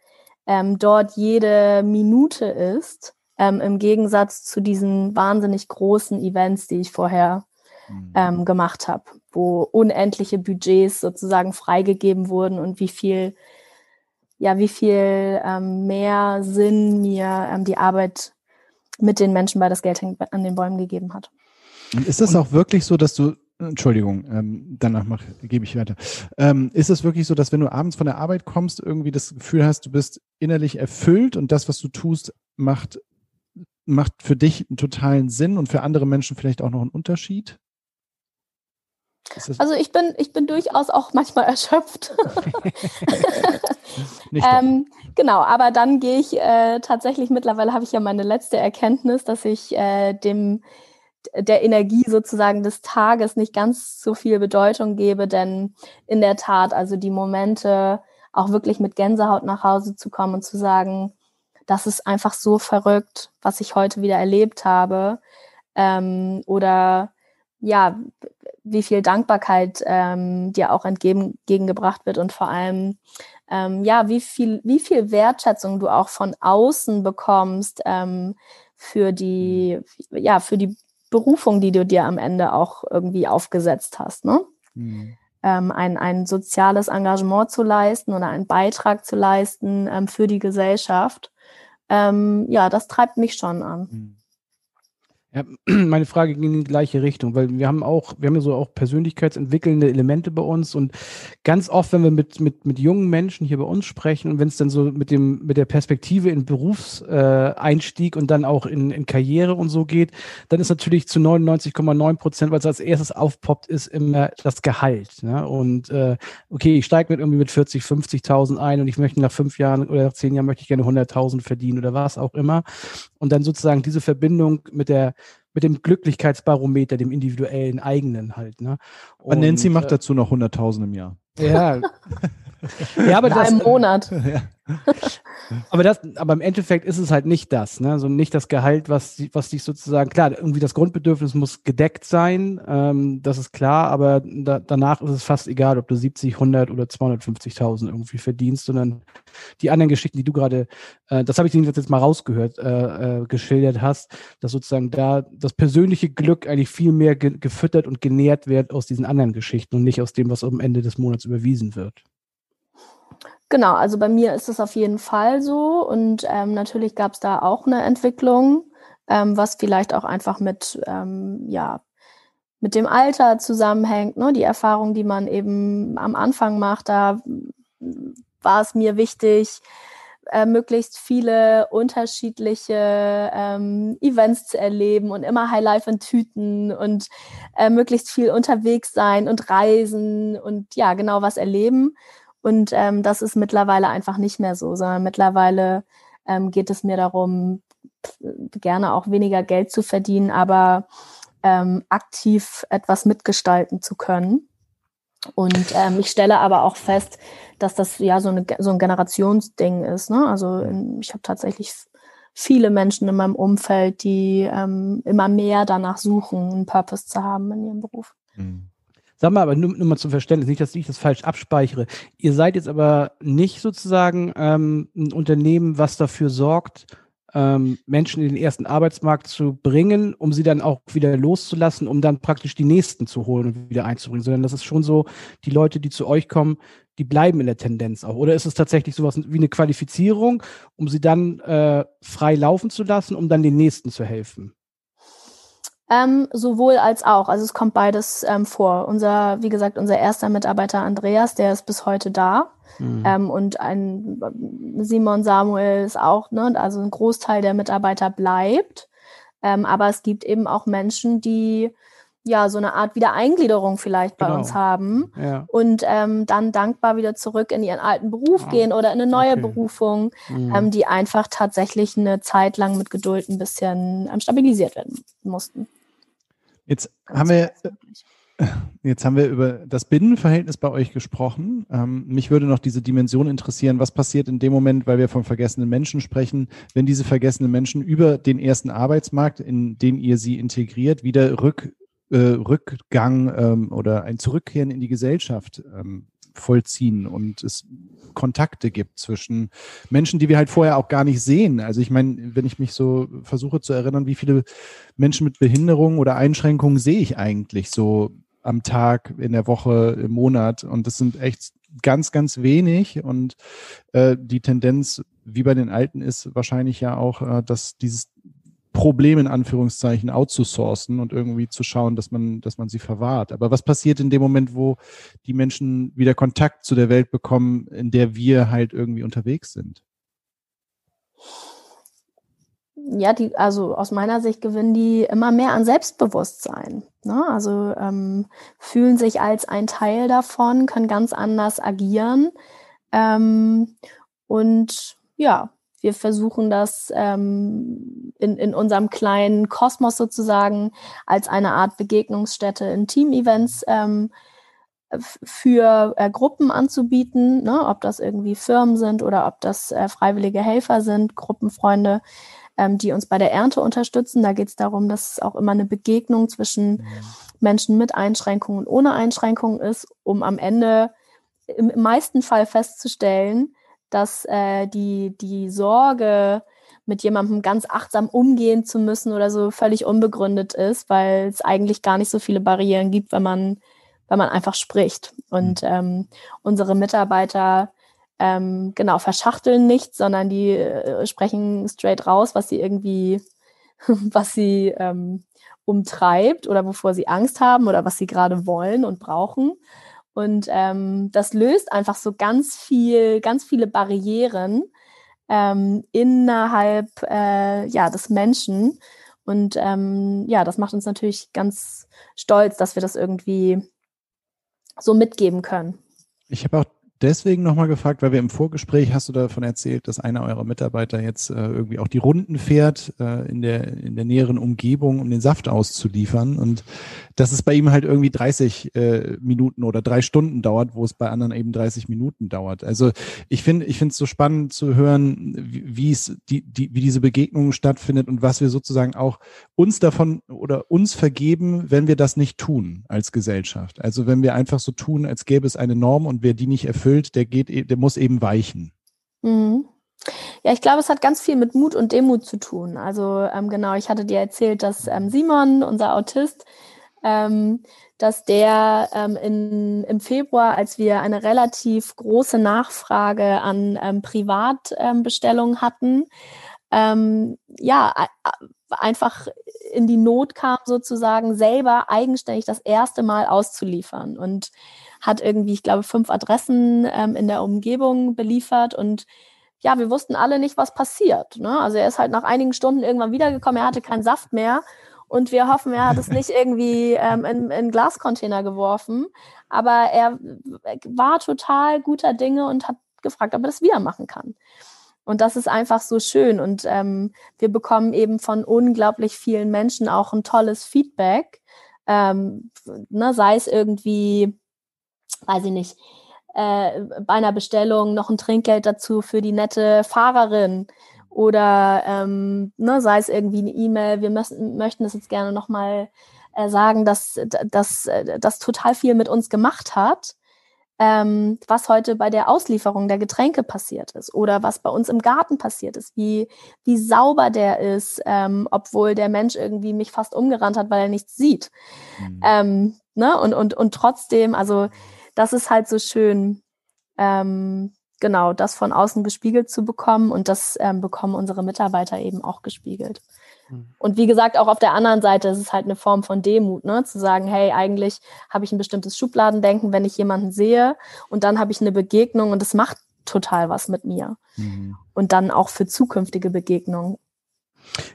ähm, dort jede Minute ist, ähm, im Gegensatz zu diesen wahnsinnig großen Events, die ich vorher mhm. Ähm, gemacht habe, wo unendliche Budgets sozusagen freigegeben wurden und wie viel, ja, wie viel ähm, mehr Sinn mir die Arbeit mit den Menschen bei das Geld an den Bäumen gegeben hat. Ist es auch wirklich so, dass du, Entschuldigung, ähm, danach mach, gebe ich weiter. Ähm, ist es wirklich so, dass wenn du abends von der Arbeit kommst, irgendwie das Gefühl hast, du bist innerlich erfüllt und das, was du tust, macht, macht für dich einen totalen Sinn und für andere Menschen vielleicht auch noch einen Unterschied? Also ich bin, ich bin durchaus auch manchmal erschöpft. ähm, genau, aber dann gehe ich äh, tatsächlich, mittlerweile habe ich ja meine letzte Erkenntnis, dass ich äh, dem der Energie sozusagen des Tages nicht ganz so viel Bedeutung gebe, denn in der Tat, also die Momente, auch wirklich mit Gänsehaut nach Hause zu kommen und zu sagen, das ist einfach so verrückt, was ich heute wieder erlebt habe. Ähm, oder ja, wie viel Dankbarkeit ähm, dir auch entgegengebracht wird und vor allem ähm, ja, wie viel, wie viel Wertschätzung du auch von außen bekommst ähm, für die, ja, für die Berufung, die du dir am Ende auch irgendwie aufgesetzt hast. Ne? Mhm. Ähm, ein, ein soziales Engagement zu leisten oder einen Beitrag zu leisten ähm, für die Gesellschaft. Ähm, ja, das treibt mich schon an. Mhm. Ja, meine Frage ging in die gleiche Richtung, weil wir haben auch, wir haben ja so auch persönlichkeitsentwickelnde Elemente bei uns und ganz oft, wenn wir mit, mit, mit jungen Menschen hier bei uns sprechen und wenn es dann so mit dem, mit der Perspektive in Berufseinstieg äh, und dann auch in, in Karriere und so geht, dann ist natürlich zu 99,9 Prozent, weil es als erstes aufpoppt, ist immer das Gehalt. Ne? Und äh, okay, ich steige mit irgendwie mit 40, 50.000 ein und ich möchte nach fünf Jahren oder nach zehn Jahren möchte ich gerne 100.000 verdienen oder was auch immer. Und dann sozusagen diese Verbindung mit der mit dem Glücklichkeitsbarometer, dem individuellen eigenen halt. Ne? Und, Nancy macht äh, dazu noch 100.000 im Jahr. Ja. ja, aber das, einem Monat. Ja. Aber das, aber im Endeffekt ist es halt nicht das, ne? So nicht das Gehalt, was, was dich sozusagen, klar, irgendwie das Grundbedürfnis muss gedeckt sein, ähm, das ist klar, aber da, danach ist es fast egal, ob du 70, 100 oder 250.000 irgendwie verdienst, sondern die anderen Geschichten, die du gerade, äh, das habe ich jetzt mal rausgehört, äh, äh, geschildert hast, dass sozusagen da das persönliche Glück eigentlich viel mehr ge gefüttert und genährt wird aus diesen anderen Geschichten und nicht aus dem, was am Ende des Monats überwiesen wird. Genau, also bei mir ist es auf jeden Fall so und ähm, natürlich gab es da auch eine Entwicklung, ähm, was vielleicht auch einfach mit, ähm, ja, mit dem Alter zusammenhängt, ne? die Erfahrung, die man eben am Anfang macht, da war es mir wichtig, äh, möglichst viele unterschiedliche ähm, Events zu erleben und immer Highlife in Tüten und äh, möglichst viel unterwegs sein und reisen und ja, genau was erleben. Und ähm, das ist mittlerweile einfach nicht mehr so, sondern mittlerweile ähm, geht es mir darum, gerne auch weniger Geld zu verdienen, aber ähm, aktiv etwas mitgestalten zu können. Und ähm, ich stelle aber auch fest, dass das ja so, eine, so ein Generationsding ist. Ne? Also ich habe tatsächlich viele Menschen in meinem Umfeld, die ähm, immer mehr danach suchen, einen Purpose zu haben in ihrem Beruf. Mhm. Sag mal, aber nur, nur mal zum Verständnis, nicht, dass ich das falsch abspeichere. Ihr seid jetzt aber nicht sozusagen ähm, ein Unternehmen, was dafür sorgt, ähm, Menschen in den ersten Arbeitsmarkt zu bringen, um sie dann auch wieder loszulassen, um dann praktisch die nächsten zu holen und wieder einzubringen, sondern das ist schon so, die Leute, die zu euch kommen, die bleiben in der Tendenz auch. Oder ist es tatsächlich sowas wie eine Qualifizierung, um sie dann äh, frei laufen zu lassen, um dann den nächsten zu helfen? Ähm, sowohl als auch. Also es kommt beides ähm, vor. Unser, wie gesagt, unser erster Mitarbeiter Andreas, der ist bis heute da. Mhm. Ähm, und ein Simon Samuel ist auch, ne, also ein Großteil der Mitarbeiter bleibt. Ähm, aber es gibt eben auch Menschen, die ja so eine Art Wiedereingliederung vielleicht bei genau. uns haben ja. und ähm, dann dankbar wieder zurück in ihren alten Beruf ah. gehen oder in eine neue okay. Berufung, mhm. ähm, die einfach tatsächlich eine Zeit lang mit Geduld ein bisschen ähm, stabilisiert werden mussten. Jetzt Ganz haben wir Jetzt haben wir über das Binnenverhältnis bei euch gesprochen. Ähm, mich würde noch diese Dimension interessieren. Was passiert in dem Moment, weil wir von vergessenen Menschen sprechen, wenn diese vergessenen Menschen über den ersten Arbeitsmarkt, in den ihr sie integriert, wieder rück, äh, Rückgang ähm, oder ein Zurückkehren in die Gesellschaft ähm, vollziehen und es Kontakte gibt zwischen Menschen, die wir halt vorher auch gar nicht sehen. Also ich meine, wenn ich mich so versuche zu erinnern, wie viele Menschen mit Behinderungen oder Einschränkungen sehe ich eigentlich so am Tag, in der Woche, im Monat und das sind echt ganz, ganz wenig und äh, die Tendenz, wie bei den Alten, ist wahrscheinlich ja auch, äh, dass dieses Problem in Anführungszeichen outzusourcen und irgendwie zu schauen, dass man, dass man sie verwahrt. Aber was passiert in dem Moment, wo die Menschen wieder Kontakt zu der Welt bekommen, in der wir halt irgendwie unterwegs sind? Ja, die, also aus meiner Sicht gewinnen die immer mehr an Selbstbewusstsein. Ne? Also ähm, fühlen sich als ein Teil davon, können ganz anders agieren. Ähm, und ja, wir versuchen das ähm, in, in unserem kleinen Kosmos sozusagen als eine Art Begegnungsstätte in Team-Events ähm, für äh, Gruppen anzubieten, ne? ob das irgendwie Firmen sind oder ob das äh, freiwillige Helfer sind, Gruppenfreunde, ähm, die uns bei der Ernte unterstützen. Da geht es darum, dass es auch immer eine Begegnung zwischen. Menschen mit Einschränkungen und ohne Einschränkungen ist, um am Ende im meisten Fall festzustellen, dass äh, die, die Sorge, mit jemandem ganz achtsam umgehen zu müssen oder so völlig unbegründet ist, weil es eigentlich gar nicht so viele Barrieren gibt, wenn man, wenn man einfach spricht. Und mhm. ähm, unsere Mitarbeiter ähm, genau verschachteln nichts, sondern die äh, sprechen straight raus, was sie irgendwie was sie ähm, umtreibt oder wovor sie Angst haben oder was sie gerade wollen und brauchen. Und ähm, das löst einfach so ganz viel, ganz viele Barrieren ähm, innerhalb äh, ja, des Menschen. Und ähm, ja, das macht uns natürlich ganz stolz, dass wir das irgendwie so mitgeben können. Ich habe auch deswegen nochmal gefragt, weil wir im Vorgespräch hast du davon erzählt, dass einer eurer Mitarbeiter jetzt äh, irgendwie auch die Runden fährt äh, in der in der näheren Umgebung, um den Saft auszuliefern und dass es bei ihm halt irgendwie 30 äh, Minuten oder drei Stunden dauert, wo es bei anderen eben 30 Minuten dauert. Also ich finde ich finde es so spannend zu hören, wie es die, die wie diese Begegnung stattfindet und was wir sozusagen auch uns davon oder uns vergeben, wenn wir das nicht tun als Gesellschaft. Also wenn wir einfach so tun, als gäbe es eine Norm und wer die nicht erfüllt erfüllt, der geht, e, der muss eben weichen. Mhm. Ja, ich glaube, es hat ganz viel mit Mut und Demut zu tun. Also ähm, genau, ich hatte dir erzählt, dass ähm, Simon, unser Autist, ähm, dass der ähm, in, im Februar, als wir eine relativ große Nachfrage an ähm, Privatbestellungen hatten, ähm, ja, einfach in die Not kam, sozusagen selber eigenständig das erste Mal auszuliefern. Und hat irgendwie, ich glaube, fünf Adressen ähm, in der Umgebung beliefert und ja, wir wussten alle nicht, was passiert. Ne? Also er ist halt nach einigen Stunden irgendwann wiedergekommen, er hatte keinen Saft mehr und wir hoffen, er hat es nicht irgendwie ähm, in, in Glascontainer geworfen. Aber er war total guter Dinge und hat gefragt, ob er das wieder machen kann. Und das ist einfach so schön. Und ähm, wir bekommen eben von unglaublich vielen Menschen auch ein tolles Feedback. Ähm, ne, sei es irgendwie weiß ich nicht, äh, bei einer Bestellung noch ein Trinkgeld dazu für die nette Fahrerin oder ähm, ne, sei es irgendwie eine E-Mail, wir müssen, möchten das jetzt gerne nochmal äh, sagen, dass das äh, total viel mit uns gemacht hat, ähm, was heute bei der Auslieferung der Getränke passiert ist oder was bei uns im Garten passiert ist, wie, wie sauber der ist, ähm, obwohl der Mensch irgendwie mich fast umgerannt hat, weil er nichts sieht. Mhm. Ähm, ne? und, und, und trotzdem, also das ist halt so schön, ähm, genau, das von außen gespiegelt zu bekommen und das ähm, bekommen unsere Mitarbeiter eben auch gespiegelt. Mhm. Und wie gesagt, auch auf der anderen Seite ist es halt eine Form von Demut, ne? zu sagen, hey, eigentlich habe ich ein bestimmtes Schubladendenken, wenn ich jemanden sehe und dann habe ich eine Begegnung und das macht total was mit mir. Mhm. Und dann auch für zukünftige Begegnungen.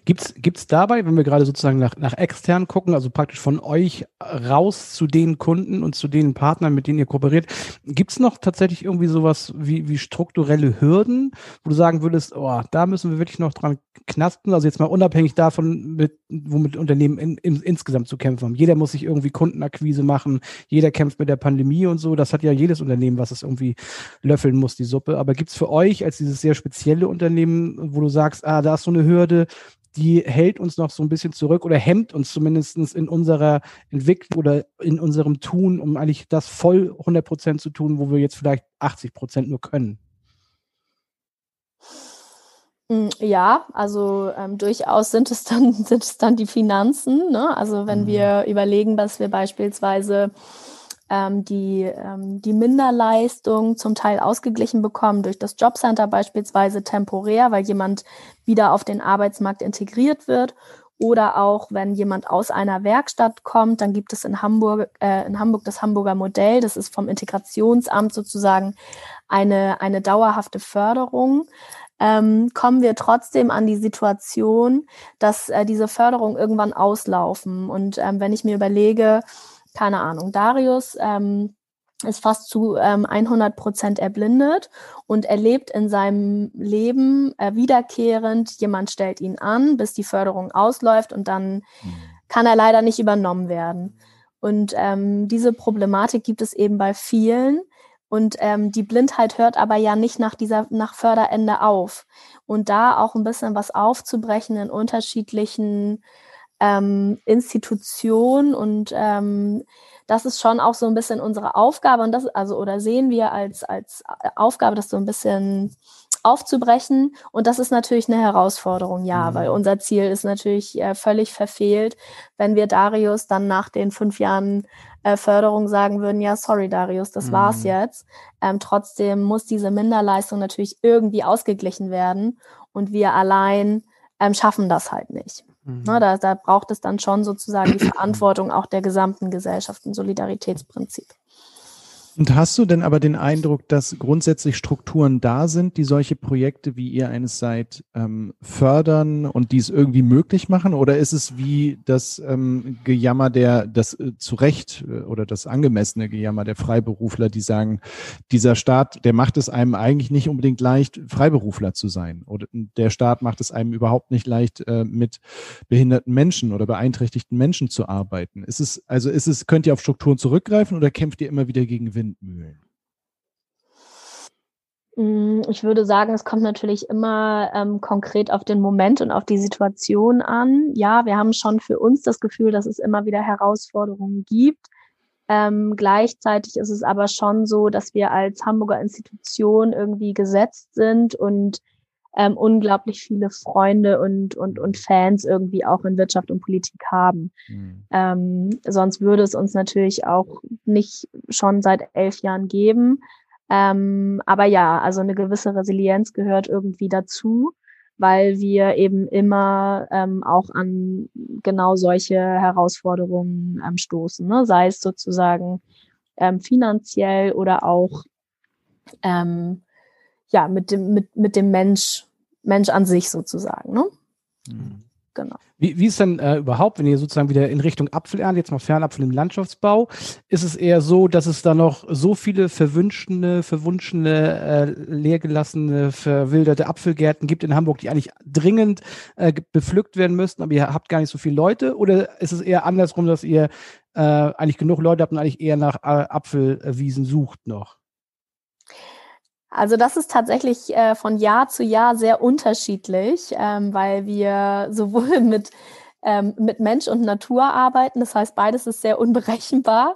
Gibt's gibt's dabei, wenn wir gerade sozusagen nach, nach extern gucken, also praktisch von euch raus zu den Kunden und zu den Partnern, mit denen ihr kooperiert, gibt's noch tatsächlich irgendwie sowas wie, wie strukturelle Hürden, wo du sagen würdest, oh, da müssen wir wirklich noch dran knasten, also jetzt mal unabhängig davon, mit, womit Unternehmen in, in, insgesamt zu kämpfen haben. Jeder muss sich irgendwie Kundenakquise machen, jeder kämpft mit der Pandemie und so, das hat ja jedes Unternehmen, was es irgendwie löffeln muss, die Suppe. Aber gibt's für euch als dieses sehr spezielle Unternehmen, wo du sagst, ah, da ist so eine Hürde, die hält uns noch so ein bisschen zurück oder hemmt uns zumindest in unserer Entwicklung oder in unserem Tun, um eigentlich das voll 100 Prozent zu tun, wo wir jetzt vielleicht 80 Prozent nur können. Mm, ja, also ähm, durchaus sind es dann sind es dann die Finanzen. Ne? Also wenn mhm. wir überlegen, dass wir beispielsweise ähm, die, ähm, die Minderleistung zum Teil ausgeglichen bekommen durch das Jobcenter beispielsweise temporär, weil jemand wieder auf den Arbeitsmarkt integriert wird. Oder auch, wenn jemand aus einer Werkstatt kommt, dann gibt es in Hamburg, äh, in Hamburg das Hamburger Modell. Das ist vom Integrationsamt sozusagen eine, eine dauerhafte Förderung. Ähm, kommen wir trotzdem an die Situation, dass äh, diese Förderungen irgendwann auslaufen. Und ähm, wenn ich mir überlege, keine Ahnung, Darius ähm, ist fast zu ähm, 100 Prozent erblindet und erlebt in seinem Leben äh, wiederkehrend, jemand stellt ihn an, bis die Förderung ausläuft und dann mhm. kann er leider nicht übernommen werden. Und ähm, diese Problematik gibt es eben bei vielen. Und ähm, die Blindheit hört aber ja nicht nach dieser, nach Förderende auf. Und da auch ein bisschen was aufzubrechen in unterschiedlichen ähm, Institution und ähm, das ist schon auch so ein bisschen unsere Aufgabe und das also oder sehen wir als als Aufgabe, das so ein bisschen aufzubrechen und das ist natürlich eine Herausforderung, ja, mhm. weil unser Ziel ist natürlich äh, völlig verfehlt, wenn wir Darius dann nach den fünf Jahren äh, Förderung sagen würden, ja, sorry Darius, das mhm. war's jetzt. Ähm, trotzdem muss diese Minderleistung natürlich irgendwie ausgeglichen werden und wir allein ähm, schaffen das halt nicht. Mhm. Na, da, da braucht es dann schon sozusagen die Verantwortung auch der gesamten Gesellschaft, ein Solidaritätsprinzip. Und hast du denn aber den Eindruck, dass grundsätzlich Strukturen da sind, die solche Projekte, wie ihr eines seid, ähm, fördern und dies irgendwie möglich machen? Oder ist es wie das ähm, Gejammer der, das äh, zu Recht äh, oder das angemessene Gejammer der Freiberufler, die sagen, dieser Staat, der macht es einem eigentlich nicht unbedingt leicht, Freiberufler zu sein. Oder der Staat macht es einem überhaupt nicht leicht, äh, mit behinderten Menschen oder beeinträchtigten Menschen zu arbeiten. Ist es, also ist es, könnt ihr auf Strukturen zurückgreifen oder kämpft ihr immer wieder gegen Wind? Windmühlen? Mm, ich würde sagen, es kommt natürlich immer ähm, konkret auf den Moment und auf die Situation an. Ja, wir haben schon für uns das Gefühl, dass es immer wieder Herausforderungen gibt. Ähm, gleichzeitig ist es aber schon so, dass wir als Hamburger Institution irgendwie gesetzt sind und ähm, unglaublich viele Freunde und, und, und Fans irgendwie auch in Wirtschaft und Politik haben. Mhm. Ähm, sonst würde es uns natürlich auch nicht schon seit elf Jahren geben. Ähm, aber ja, also eine gewisse Resilienz gehört irgendwie dazu, weil wir eben immer ähm, auch an genau solche Herausforderungen ähm, stoßen, ne? sei es sozusagen ähm, finanziell oder auch ähm, ja, mit dem, mit, mit dem Mensch Mensch an sich sozusagen. Ne? Mhm. Genau. Wie, wie ist denn äh, überhaupt, wenn ihr sozusagen wieder in Richtung Apfelernte, jetzt mal fernab von dem Landschaftsbau, ist es eher so, dass es da noch so viele verwünschte, verwunschene, äh, leergelassene, verwilderte Apfelgärten gibt in Hamburg, die eigentlich dringend äh, bepflückt werden müssten, aber ihr habt gar nicht so viele Leute? Oder ist es eher andersrum, dass ihr äh, eigentlich genug Leute habt und eigentlich eher nach äh, Apfelwiesen sucht noch? Also das ist tatsächlich äh, von Jahr zu Jahr sehr unterschiedlich, ähm, weil wir sowohl mit, ähm, mit Mensch und Natur arbeiten. Das heißt, beides ist sehr unberechenbar.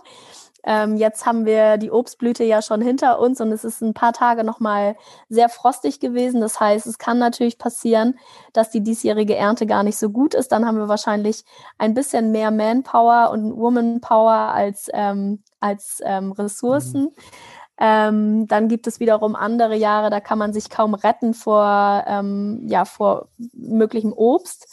Ähm, jetzt haben wir die Obstblüte ja schon hinter uns und es ist ein paar Tage nochmal sehr frostig gewesen. Das heißt, es kann natürlich passieren, dass die diesjährige Ernte gar nicht so gut ist. Dann haben wir wahrscheinlich ein bisschen mehr Manpower und Womanpower als, ähm, als ähm, Ressourcen. Mhm. Ähm, dann gibt es wiederum andere Jahre, da kann man sich kaum retten vor, ähm, ja, vor möglichem Obst.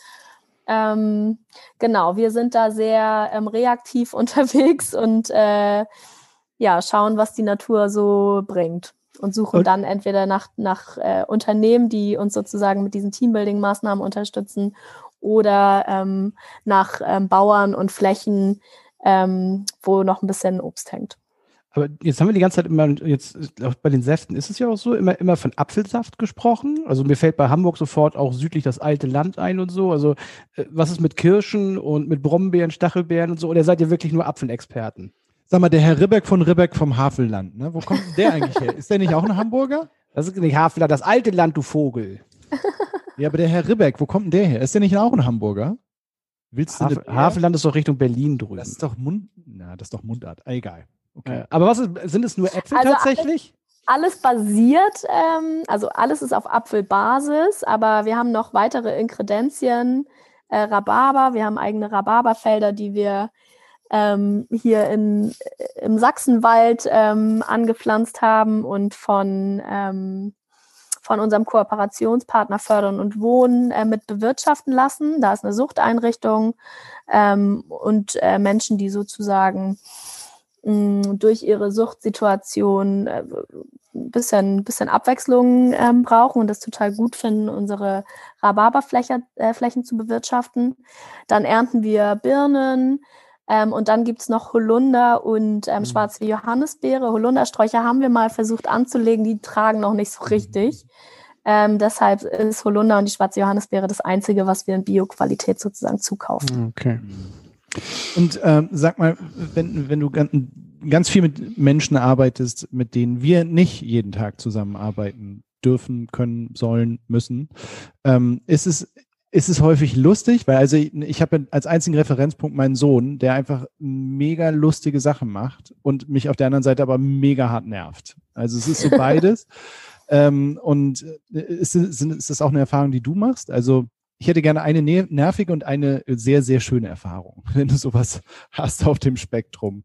Ähm, genau, wir sind da sehr ähm, reaktiv unterwegs und äh, ja, schauen, was die Natur so bringt und suchen dann entweder nach, nach äh, Unternehmen, die uns sozusagen mit diesen Teambuilding-Maßnahmen unterstützen oder ähm, nach ähm, Bauern und Flächen, wo noch ein bisschen Obst hängt. Aber jetzt haben wir die ganze Zeit immer, jetzt bei den Säften ist es ja auch so, immer, immer von Apfelsaft gesprochen. Also mir fällt bei Hamburg sofort auch südlich das alte Land ein und so. Also äh, was ist mit Kirschen und mit Brombeeren, Stachelbeeren und so? Oder seid ihr wirklich nur Apfelexperten? Sag mal, der Herr Ribbeck von Ribbeck vom Havelland, ne? Wo kommt der eigentlich her? Ist der nicht auch ein Hamburger? Das ist nicht Havelland, das alte Land, du Vogel. ja, aber der Herr Ribbeck, wo kommt denn der her? Ist der nicht auch ein Hamburger? Willst du Havel, Havelland ist doch Richtung Berlin drüben. Das ist doch Mund, na, das ist doch Mundart. Egal. Okay. Aber was ist, sind es nur Äpfel also tatsächlich? Alles, basiert, ähm, also alles ist auf Apfelbasis, aber wir haben noch weitere Inkredenzien, äh, Rhabarber, wir haben eigene Rhabarberfelder, die wir ähm, hier in, im Sachsenwald ähm, angepflanzt haben und von, ähm, von unserem Kooperationspartner Fördern und Wohnen äh, mit bewirtschaften lassen. Da ist eine Suchteinrichtung ähm, und äh, Menschen, die sozusagen durch ihre Suchtsituation äh, ein bisschen, bisschen Abwechslung ähm, brauchen und das total gut finden, unsere Rhabarberflächen äh, Flächen zu bewirtschaften. Dann ernten wir Birnen ähm, und dann gibt's noch Holunder und ähm, mhm. schwarze Johannisbeere. Holundersträucher haben wir mal versucht anzulegen, die tragen noch nicht so richtig. Ähm, deshalb ist Holunder und die schwarze Johannisbeere das Einzige, was wir in Bioqualität sozusagen zukaufen. Okay. Und ähm, sag mal, wenn, wenn du ganz, ganz viel mit Menschen arbeitest, mit denen wir nicht jeden Tag zusammenarbeiten dürfen, können, sollen, müssen, ähm, ist es ist es häufig lustig, weil also ich, ich habe als einzigen Referenzpunkt meinen Sohn, der einfach mega lustige Sachen macht und mich auf der anderen Seite aber mega hart nervt. Also es ist so beides. ähm, und äh, ist, ist, ist das auch eine Erfahrung, die du machst? Also ich hätte gerne eine nervige und eine sehr, sehr schöne Erfahrung, wenn du sowas hast auf dem Spektrum.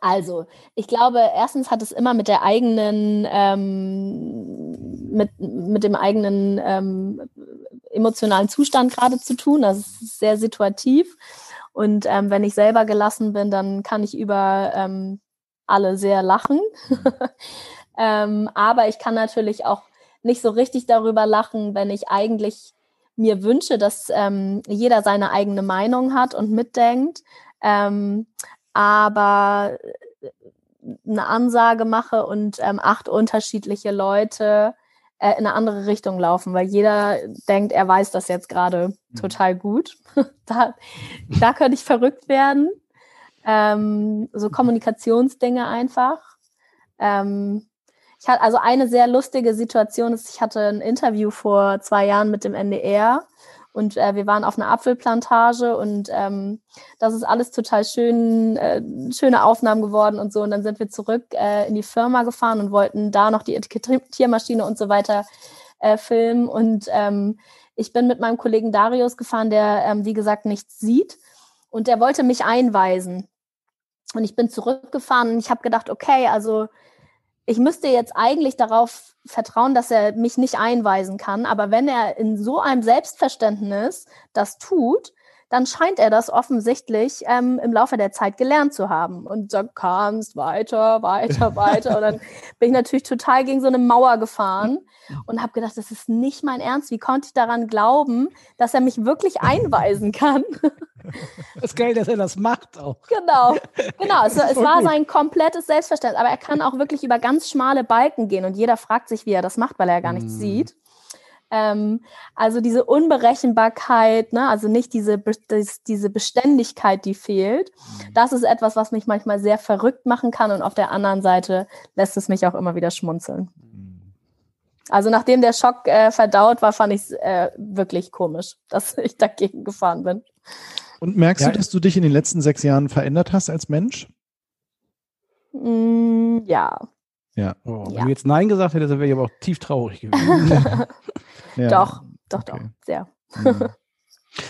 Also, ich glaube, erstens hat es immer mit der eigenen, ähm, mit, mit dem eigenen ähm, emotionalen Zustand gerade zu tun. Das ist sehr situativ. Und ähm, wenn ich selber gelassen bin, dann kann ich über ähm, alle sehr lachen. ähm, aber ich kann natürlich auch nicht so richtig darüber lachen, wenn ich eigentlich mir wünsche, dass ähm, jeder seine eigene Meinung hat und mitdenkt, ähm, aber äh, eine Ansage mache und ähm, acht unterschiedliche Leute äh, in eine andere Richtung laufen, weil jeder denkt, er weiß das jetzt gerade mhm. total gut. da, da könnte ich verrückt werden. Ähm, so Kommunikationsdinge einfach. Ähm, ich hatte also eine sehr lustige Situation ist, ich hatte ein Interview vor zwei Jahren mit dem NDR und äh, wir waren auf einer Apfelplantage und ähm, das ist alles total schön, äh, schöne Aufnahmen geworden und so. Und dann sind wir zurück äh, in die Firma gefahren und wollten da noch die Etikettiermaschine und so weiter äh, filmen. Und ähm, ich bin mit meinem Kollegen Darius gefahren, der, ähm, wie gesagt, nichts sieht. Und der wollte mich einweisen. Und ich bin zurückgefahren und ich habe gedacht, okay, also ich müsste jetzt eigentlich darauf vertrauen, dass er mich nicht einweisen kann. Aber wenn er in so einem Selbstverständnis das tut, dann scheint er das offensichtlich ähm, im Laufe der Zeit gelernt zu haben. Und dann kam es weiter, weiter, weiter. Und dann bin ich natürlich total gegen so eine Mauer gefahren und habe gedacht, das ist nicht mein Ernst. Wie konnte ich daran glauben, dass er mich wirklich einweisen kann? Das ist geil, dass er das macht auch. Genau, genau. Es, es war gut. sein komplettes Selbstverständnis. Aber er kann auch wirklich über ganz schmale Balken gehen und jeder fragt sich, wie er das macht, weil er gar nichts mm. sieht. Ähm, also diese Unberechenbarkeit, ne, also nicht diese, das, diese Beständigkeit, die fehlt, mhm. das ist etwas, was mich manchmal sehr verrückt machen kann und auf der anderen Seite lässt es mich auch immer wieder schmunzeln. Mhm. Also nachdem der Schock äh, verdaut war, fand ich es äh, wirklich komisch, dass ich dagegen gefahren bin. Und merkst ja. du, dass du dich in den letzten sechs Jahren verändert hast als Mensch? Mm, ja. Ja. Oh, wenn ja. du jetzt Nein gesagt hättest, dann wäre ich aber auch tief traurig gewesen. ja. Doch, doch, okay. doch, sehr. Mhm.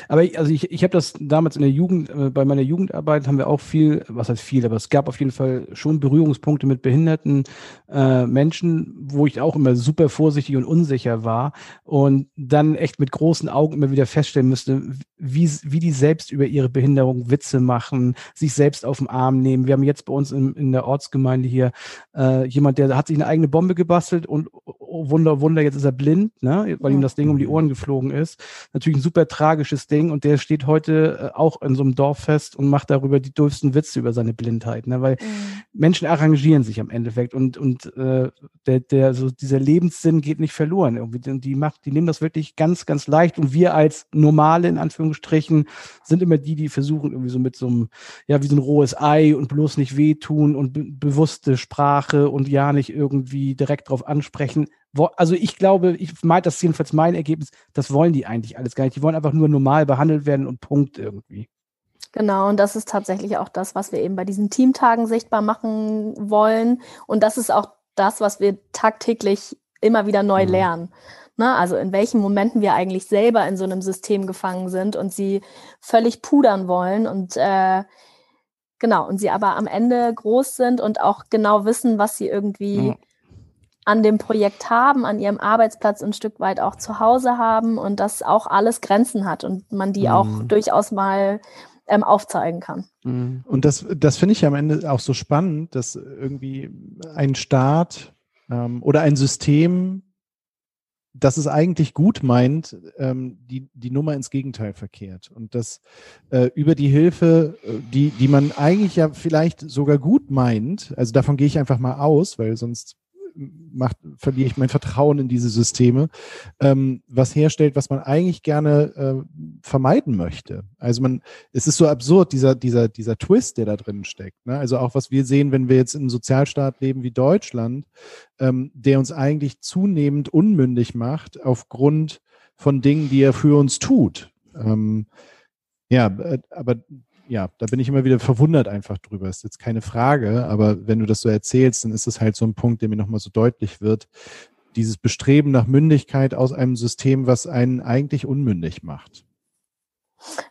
Aber ich, also ich, ich habe das damals in der Jugend, äh, bei meiner Jugendarbeit haben wir auch viel, was heißt viel, aber es gab auf jeden Fall schon Berührungspunkte mit behinderten äh, Menschen, wo ich auch immer super vorsichtig und unsicher war und dann echt mit großen Augen immer wieder feststellen müsste, wie, wie die selbst über ihre Behinderung Witze machen, sich selbst auf den Arm nehmen. Wir haben jetzt bei uns in, in der Ortsgemeinde hier äh, jemand, der hat sich eine eigene Bombe gebastelt und oh, Wunder, Wunder, jetzt ist er blind, ne? weil ihm das Ding um die Ohren geflogen ist. Natürlich ein super tragisches Ding und der steht heute äh, auch in so einem Dorffest und macht darüber die doofsten Witze über seine Blindheit, ne? weil mhm. Menschen arrangieren sich am Endeffekt und, und äh, der, der, so dieser Lebenssinn geht nicht verloren. Irgendwie. Die, macht, die nehmen das wirklich ganz, ganz leicht und wir als normale, in Anführungsstrichen, sind immer die, die versuchen irgendwie so mit so einem, ja, wie so ein rohes Ei und bloß nicht wehtun und be bewusste Sprache und ja nicht irgendwie direkt drauf ansprechen also ich glaube, ich meine, das ist jedenfalls mein Ergebnis, das wollen die eigentlich alles gar nicht. Die wollen einfach nur normal behandelt werden und Punkt irgendwie. Genau, und das ist tatsächlich auch das, was wir eben bei diesen Teamtagen sichtbar machen wollen. Und das ist auch das, was wir tagtäglich immer wieder neu mhm. lernen. Ne? Also in welchen Momenten wir eigentlich selber in so einem System gefangen sind und sie völlig pudern wollen und äh, genau, und sie aber am Ende groß sind und auch genau wissen, was sie irgendwie mhm an dem Projekt haben, an ihrem Arbeitsplatz ein Stück weit auch zu Hause haben und das auch alles Grenzen hat und man die mhm. auch durchaus mal ähm, aufzeigen kann. Mhm. Und das, das finde ich am Ende auch so spannend, dass irgendwie ein Staat ähm, oder ein System, das es eigentlich gut meint, ähm, die, die Nummer ins Gegenteil verkehrt. Und dass äh, über die Hilfe, äh, die, die man eigentlich ja vielleicht sogar gut meint, also davon gehe ich einfach mal aus, weil sonst macht, verliere ich mein Vertrauen in diese Systeme, ähm, was herstellt, was man eigentlich gerne äh, vermeiden möchte. Also man, es ist so absurd, dieser, dieser, dieser Twist, der da drin steckt. Ne? Also auch was wir sehen, wenn wir jetzt in einem Sozialstaat leben wie Deutschland, ähm, der uns eigentlich zunehmend unmündig macht aufgrund von Dingen, die er für uns tut. Ähm, ja, äh, aber ja, da bin ich immer wieder verwundert einfach drüber. Ist jetzt keine Frage, aber wenn du das so erzählst, dann ist es halt so ein Punkt, der mir nochmal so deutlich wird. Dieses Bestreben nach Mündigkeit aus einem System, was einen eigentlich unmündig macht.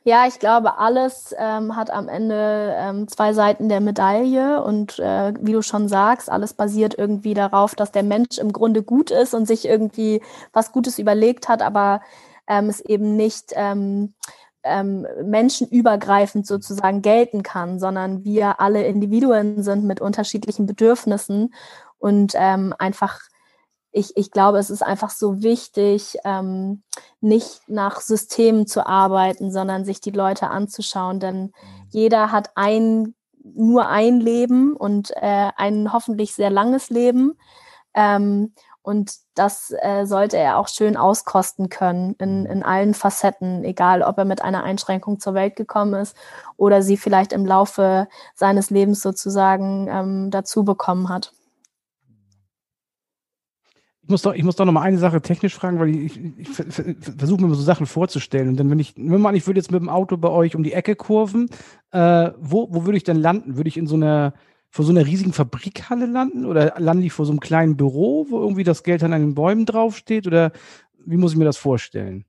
Ja, ich glaube, alles ähm, hat am Ende ähm, zwei Seiten der Medaille und äh, wie du schon sagst, alles basiert irgendwie darauf, dass der Mensch im Grunde gut ist und sich irgendwie was Gutes überlegt hat, aber ähm, es eben nicht ähm, menschenübergreifend sozusagen gelten kann, sondern wir alle Individuen sind mit unterschiedlichen Bedürfnissen und ähm, einfach ich, ich glaube, es ist einfach so wichtig, ähm, nicht nach Systemen zu arbeiten, sondern sich die Leute anzuschauen, denn jeder hat ein, nur ein Leben und äh, ein hoffentlich sehr langes Leben. Ähm, und das äh, sollte er auch schön auskosten können in, in allen Facetten, egal ob er mit einer Einschränkung zur Welt gekommen ist oder sie vielleicht im Laufe seines Lebens sozusagen ähm, dazu bekommen hat. Ich muss doch, ich muss doch noch mal eine Sache technisch fragen, weil ich, ich, ich versuche mir so Sachen vorzustellen. Und dann, wenn ich, wenn man, ich würde jetzt mit dem Auto bei euch um die Ecke kurven, äh, wo, wo würde ich denn landen? Würde ich in so einer, vor so einer riesigen Fabrikhalle landen? Oder lande ich vor so einem kleinen Büro, wo irgendwie das Geld an den Bäumen draufsteht? Oder wie muss ich mir das vorstellen?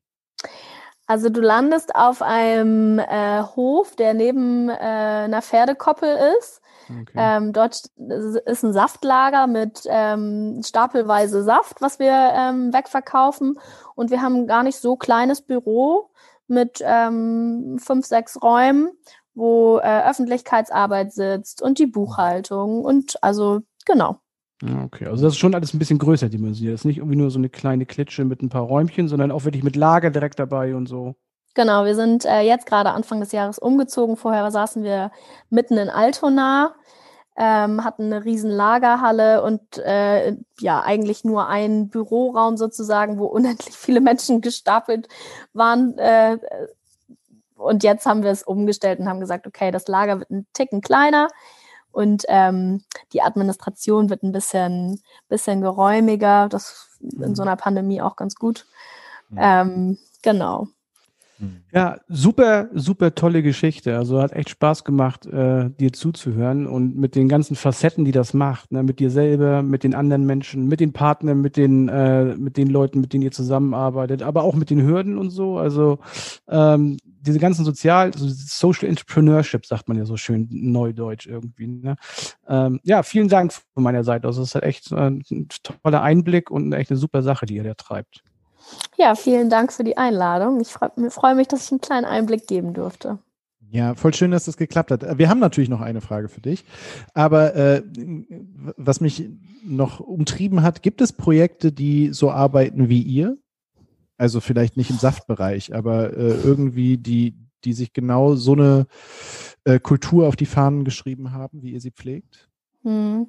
Also du landest auf einem äh, Hof, der neben äh, einer Pferdekoppel ist. Okay. Ähm, dort ist ein Saftlager mit ähm, stapelweise Saft, was wir ähm, wegverkaufen. Und wir haben ein gar nicht so kleines Büro mit ähm, fünf, sechs Räumen, wo äh, Öffentlichkeitsarbeit sitzt und die Buchhaltung und also genau. Okay, also das ist schon alles ein bisschen größer dimensioniert. Das ist nicht irgendwie nur so eine kleine Klitsche mit ein paar Räumchen, sondern auch wirklich mit Lager direkt dabei und so. Genau, wir sind äh, jetzt gerade Anfang des Jahres umgezogen. Vorher saßen wir mitten in Altona, ähm, hatten eine riesen Lagerhalle und äh, ja, eigentlich nur einen Büroraum sozusagen, wo unendlich viele Menschen gestapelt waren. Äh, und jetzt haben wir es umgestellt und haben gesagt, okay, das Lager wird ein Ticken kleiner und ähm, die Administration wird ein bisschen, bisschen geräumiger. Das in so mhm. einer Pandemie auch ganz gut. Ja. Ähm, genau. Hm. Ja, super, super tolle Geschichte. Also hat echt Spaß gemacht, äh, dir zuzuhören und mit den ganzen Facetten, die das macht, ne? mit dir selber, mit den anderen Menschen, mit den Partnern, mit den, äh, mit den Leuten, mit denen ihr zusammenarbeitet, aber auch mit den Hürden und so. Also ähm, diese ganzen Sozial, also Social Entrepreneurship sagt man ja so schön neudeutsch irgendwie. Ne? Ähm, ja, vielen Dank von meiner Seite. Also es ist halt echt äh, ein toller Einblick und echt eine super Sache, die ihr da treibt. Ja, vielen Dank für die Einladung. Ich freue freu mich, dass ich einen kleinen Einblick geben durfte. Ja, voll schön, dass das geklappt hat. Wir haben natürlich noch eine Frage für dich. Aber äh, was mich noch umtrieben hat, gibt es Projekte, die so arbeiten wie ihr? Also vielleicht nicht im Saftbereich, aber äh, irgendwie die, die sich genau so eine äh, Kultur auf die Fahnen geschrieben haben, wie ihr sie pflegt? Hm.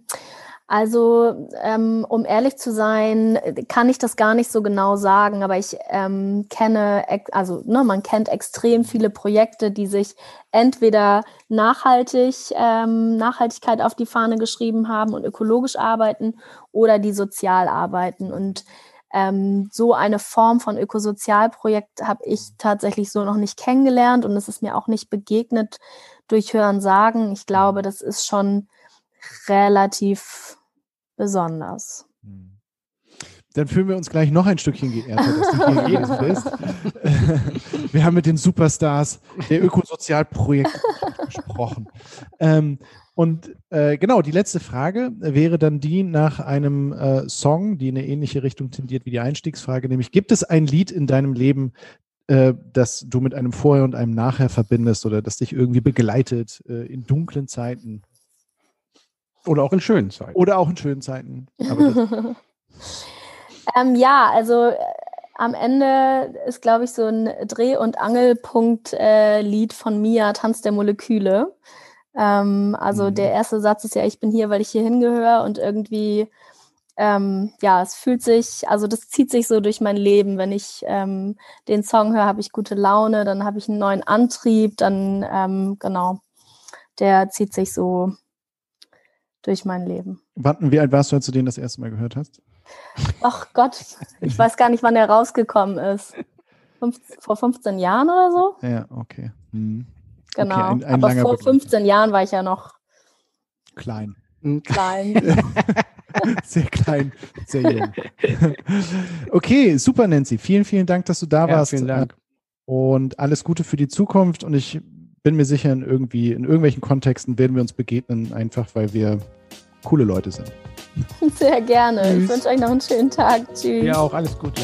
Also, ähm, um ehrlich zu sein, kann ich das gar nicht so genau sagen, aber ich ähm, kenne, also ne, man kennt extrem viele Projekte, die sich entweder nachhaltig, ähm, Nachhaltigkeit auf die Fahne geschrieben haben und ökologisch arbeiten oder die sozial arbeiten. Und ähm, so eine Form von Ökosozialprojekt habe ich tatsächlich so noch nicht kennengelernt und es ist mir auch nicht begegnet durch Hören sagen. Ich glaube, das ist schon relativ besonders. Hm. Dann fühlen wir uns gleich noch ein Stückchen geehrter, dass du hier bist. wir haben mit den Superstars der Ökosozialprojekte gesprochen. Ähm, und äh, genau, die letzte Frage wäre dann die nach einem äh, Song, die in eine ähnliche Richtung tendiert wie die Einstiegsfrage, nämlich gibt es ein Lied in deinem Leben, äh, das du mit einem Vorher und einem Nachher verbindest oder das dich irgendwie begleitet äh, in dunklen Zeiten? Oder auch in schönen Zeiten. Oder auch in schönen Zeiten. ähm, ja, also äh, am Ende ist, glaube ich, so ein Dreh- und Angelpunkt-Lied äh, von Mia, Tanz der Moleküle. Ähm, also mhm. der erste Satz ist ja, ich bin hier, weil ich hier hingehöre und irgendwie, ähm, ja, es fühlt sich, also das zieht sich so durch mein Leben. Wenn ich ähm, den Song höre, habe ich gute Laune, dann habe ich einen neuen Antrieb, dann, ähm, genau, der zieht sich so durch mein Leben. Wann, wie alt warst du, als du den das erste Mal gehört hast? Ach Gott, ich weiß gar nicht, wann er rausgekommen ist. Fünf, vor 15 Jahren oder so? Ja, okay. Hm. Genau. Okay, ein, ein Aber vor 15 Jahren war ich ja noch klein. Klein. sehr klein, sehr jung. okay, super, Nancy. Vielen, vielen Dank, dass du da ja, warst. Vielen Dank. Und alles Gute für die Zukunft. Und ich bin mir sicher, in, irgendwie, in irgendwelchen Kontexten werden wir uns begegnen, einfach weil wir coole Leute sind. Sehr gerne. Tschüss. Ich wünsche euch noch einen schönen Tag. Tschüss. Ja, auch alles Gute.